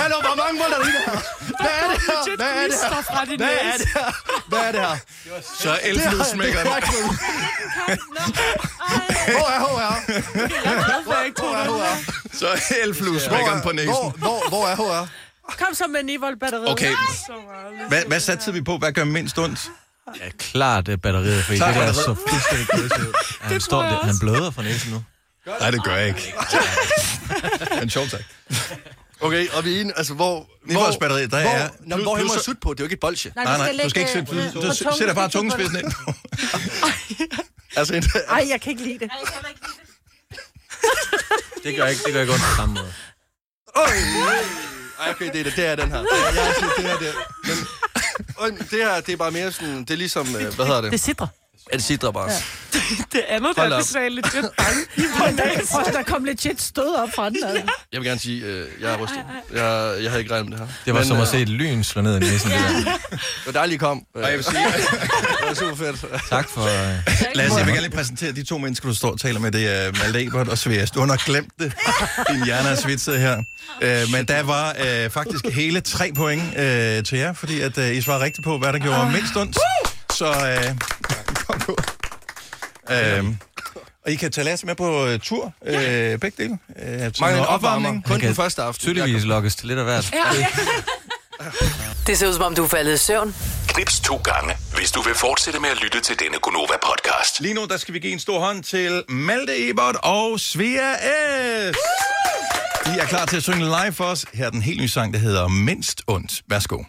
Hallo, hvor mange mål er det her? Hvad er det her? Hvad er det her? fra din Hvad er det her? Hvad er det her? Så elflydsmækkeren. Hvor er HR? Hvor er HR? Så elflydsmækkeren på næsen. Hvor, hvor, hvor er HR? Kom så med 9 volt batteri. Okay. Hvad, hvad satte vi på? Hvad gør mindst ondt? Ja, klart det er batteriet, Klart det batteriet. så fuldstændig. Ja, han, står, han bløder fra næsen nu. Nej, det gør jeg ikke. Men sjovt sagt. Okay, og vi er ene, altså hvor... Niveauets batteri, der hvor, er- Nå, hvor jeg sutte på? Det er jo ikke et bolsje. Nej, Nej, du nej, skal du skal ikke lægge, sætte... Du på tungen, sætter bare du tungespidsen ind. Altså, en, Ej, jeg kan ikke lide det. Det gør ikke, det gør ikke ondt på samme måde. Øj! Ej, okay, det er, det, det er den her. Det er, jeg siger, det er det. Men, øj, det her, det er bare mere sådan, det er ligesom, øh, hvad hedder det? Det sidder. Ja, det sidder bare. Ja. Det andet, Hold der op. det sagde legit bange. der, der kom legit stød op fra den. Altså. Jeg vil gerne sige, øh, jeg er rystet. Jeg, jeg havde ikke regnet med det her. Det var Men, som øh, at se et lyn slå ned i næsen. det der. Det var dejligt, I kom. Og jeg vil sige... det var super fedt. Tak for... øh, Lasse, jeg vil gerne lige præsentere de to mennesker, du står og taler med. Det er Malte Ebert og Svea. Du har glemt det. Din hjerne er svitset her. Øh, men der var øh, faktisk hele tre point øh, til jer, fordi at, øh, I svarede rigtigt på, hvad der gjorde mindst ondt. Så øh, kom på. Øh, og I kan tage Lasse med på øh, tur, øh, begge dele. Øh, til noget opvarmning. Kun den første aften. Tydeligvis lokkes til lidt af hvert. Det ser ud som om, du er faldet i søvn. Knips to gange, hvis du vil fortsætte med at lytte til denne Gonova-podcast. Lige nu, der skal vi give en stor hånd til Malte Ebert og Svea S. De er klar til at synge live for os. Her er den helt nye sang, der hedder Mindst Ondt. Værsgo.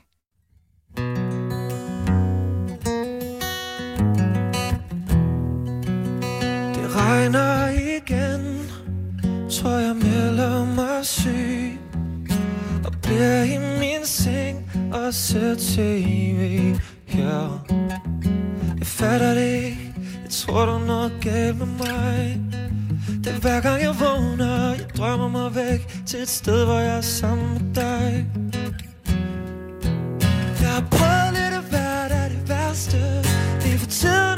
Igen Tror jeg melder mig syg Og bliver i min seng Og ser tv her Jeg fatter det ikke. Jeg tror der er noget galt med mig. Det er hver gang jeg vågner Jeg drømmer mig væk Til et sted hvor jeg er sammen med dig. Jeg har prøvet lidt af hvert af det værste. Det er for tidligt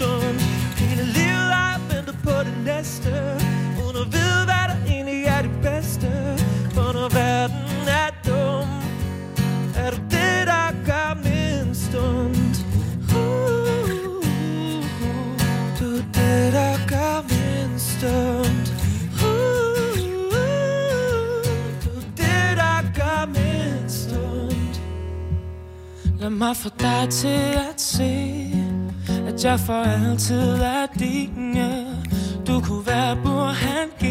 stund. Hele livet har jeg ventet på det næste. Uden at vide hvad der egentlig er det bedste. For når verden er dum Er du det der gør min stund. Uh, uh, er uh, Du er det der gør min stund. Lad mig få dig til at se jeg for altid er din. Du kunne være Burhan G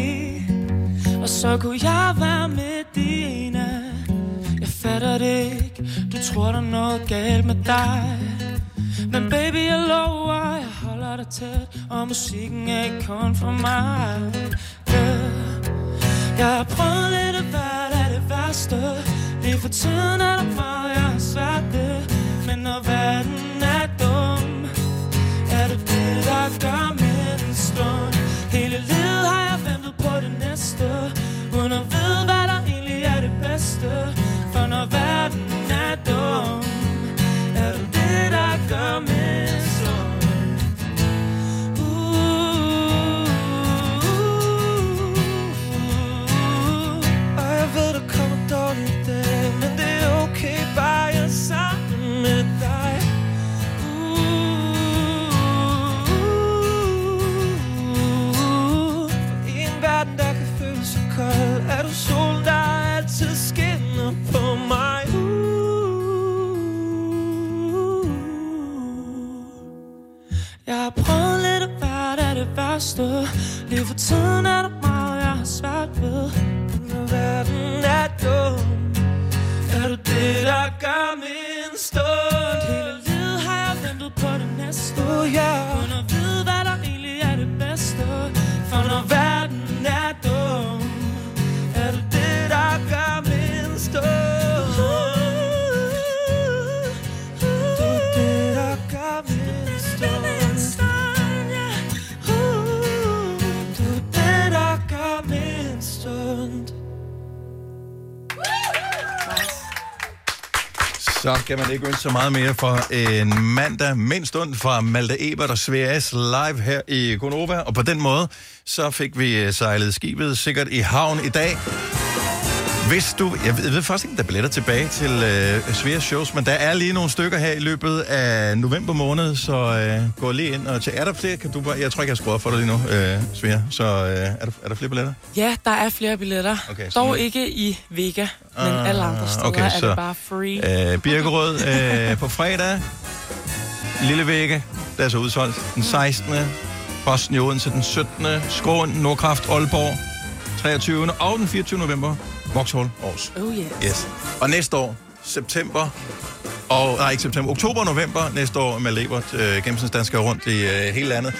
Og så kunne jeg være med dine. Jeg fatter det ikke. Du tror der er noget galt med dig. Men baby jeg lover Jeg holder dig tæt. Og musikken er ikke kun for mig. Yeah. Jeg har prøvet lidt af hvert af det værste Lige for tiden er der meget, jeg har svært ved. Men når verden er er det det, der gør min stund. Hele livet har jeg ventet på det næste. Uden at vide, hvad der egentlig er det bedste. For når verden er dum Er det det, der gør min Jeg har prøvet lidt af hvert af det værste. Lige for tiden er der meget, jeg har svært ved. Når verden er dum Er du det, der gør min stund? Hele livet har jeg ventet på det næste. Oh, yeah. Så kan man ikke ønske så meget mere for en mandag mindst stund fra Malte Ebert og Sveas live her i Konova. Og på den måde, så fik vi eh, sejlet skibet sikkert i havn i dag. Hvis du... Jeg ved, jeg ved faktisk ikke, om der er billetter tilbage til øh, Sveas shows, men der er lige nogle stykker her i løbet af november måned, så øh, gå lige ind og til. Er der flere? Kan du bare, jeg tror ikke, jeg har skruet for dig lige nu, øh, Svea. Så øh, er, der, er der flere billetter? Ja, der er flere billetter. Okay, Dog nu- ikke i Vega, men Ah, alle andre steder okay, er så, det bare free. Øh, Birkerød øh, på fredag. Lille Vægge, der er så udsolgt. Den 16. Posten i Odense den 17. Skråen, Nordkraft, Aalborg. 23. og den 24. november. Vauxhall, Aarhus. Oh yes. Yes. Og næste år, september, og, nej, ikke september, oktober og november næste år med Lebert, øh, gennemsnitsdanskere rundt i øh, hele landet.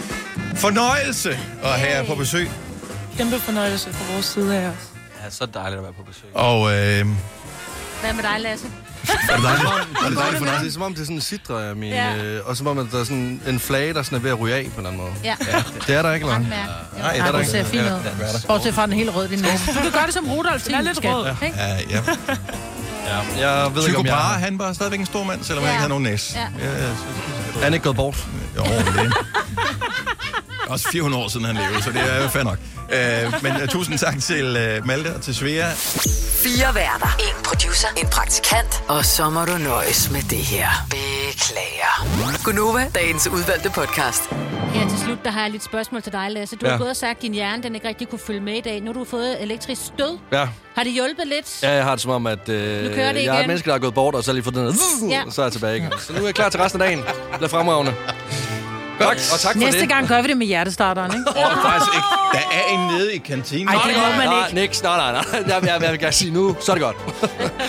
Fornøjelse at have jer på besøg. Kæmpe fornøjelse fra vores side af os. Ja, så dejligt at være på besøg. Og øh, Hvad med dig, Lasse? Er det dejligt? Er det dejligt for dig? Det er som om, det er sådan af min... Ja. Øh, og som om, at der er sådan en flage, der sådan er ved at ryge af på en eller anden måde. Ja. Det er der ikke, eller? Nej, Nej, der du ikke. ser fin Ja, ud. det er der. Bortset fra den helt rød, din næse. Du kan gøre det som Rudolf Den er lidt rød. ikke? Ja, ja. Ja, jeg ved ikke, Tycho om jeg... Brahe, han var stadigvæk en stor mand, selvom han Ja. ikke havde nogen næs. Ja. Ja, jeg synes, Er han ikke gået bort? Jo, det Også 400 år siden han levede, så det er jo fair nok. Uh, men uh, tusind tak til uh, Malte og til Svea. Fire værter. En producer. En praktikant. Og så må du nøjes med det her. Beklager. Gunova, dagens udvalgte podcast. Her til slut, der har jeg lidt spørgsmål til dig, Lasse. Du Ja. har gået og sagt, at din hjerne den ikke rigtig kunne følge med i dag. Nu har du fået elektrisk stød. Ja. Har det hjulpet lidt? Ja, jeg har det som om, at øh, Nu kører det jeg er et igen. menneske, der er gået bort, og så har lige fået den her, Ja. og så er jeg tilbage igen. Så nu er jeg klar til resten af dagen. Det er fremragende. Tak, og tak for Næste det. gang gør vi det med hjertestarteren, ikke? Og faktisk ikke. Der er en nede i kantinen. Ej, det må man Nej, ikke. niks. Nej, nej, nej. Jeg, jeg, jeg vil gerne sige nu, så er det godt.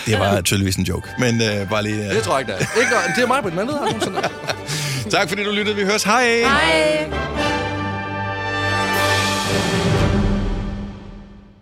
Det var tydeligvis en joke. Men uh, bare lige... Uh... Det tror jeg ikke, det er. Ikke, det er mig på den anden. tak fordi du lyttede. Vi høres. Hej! Hej.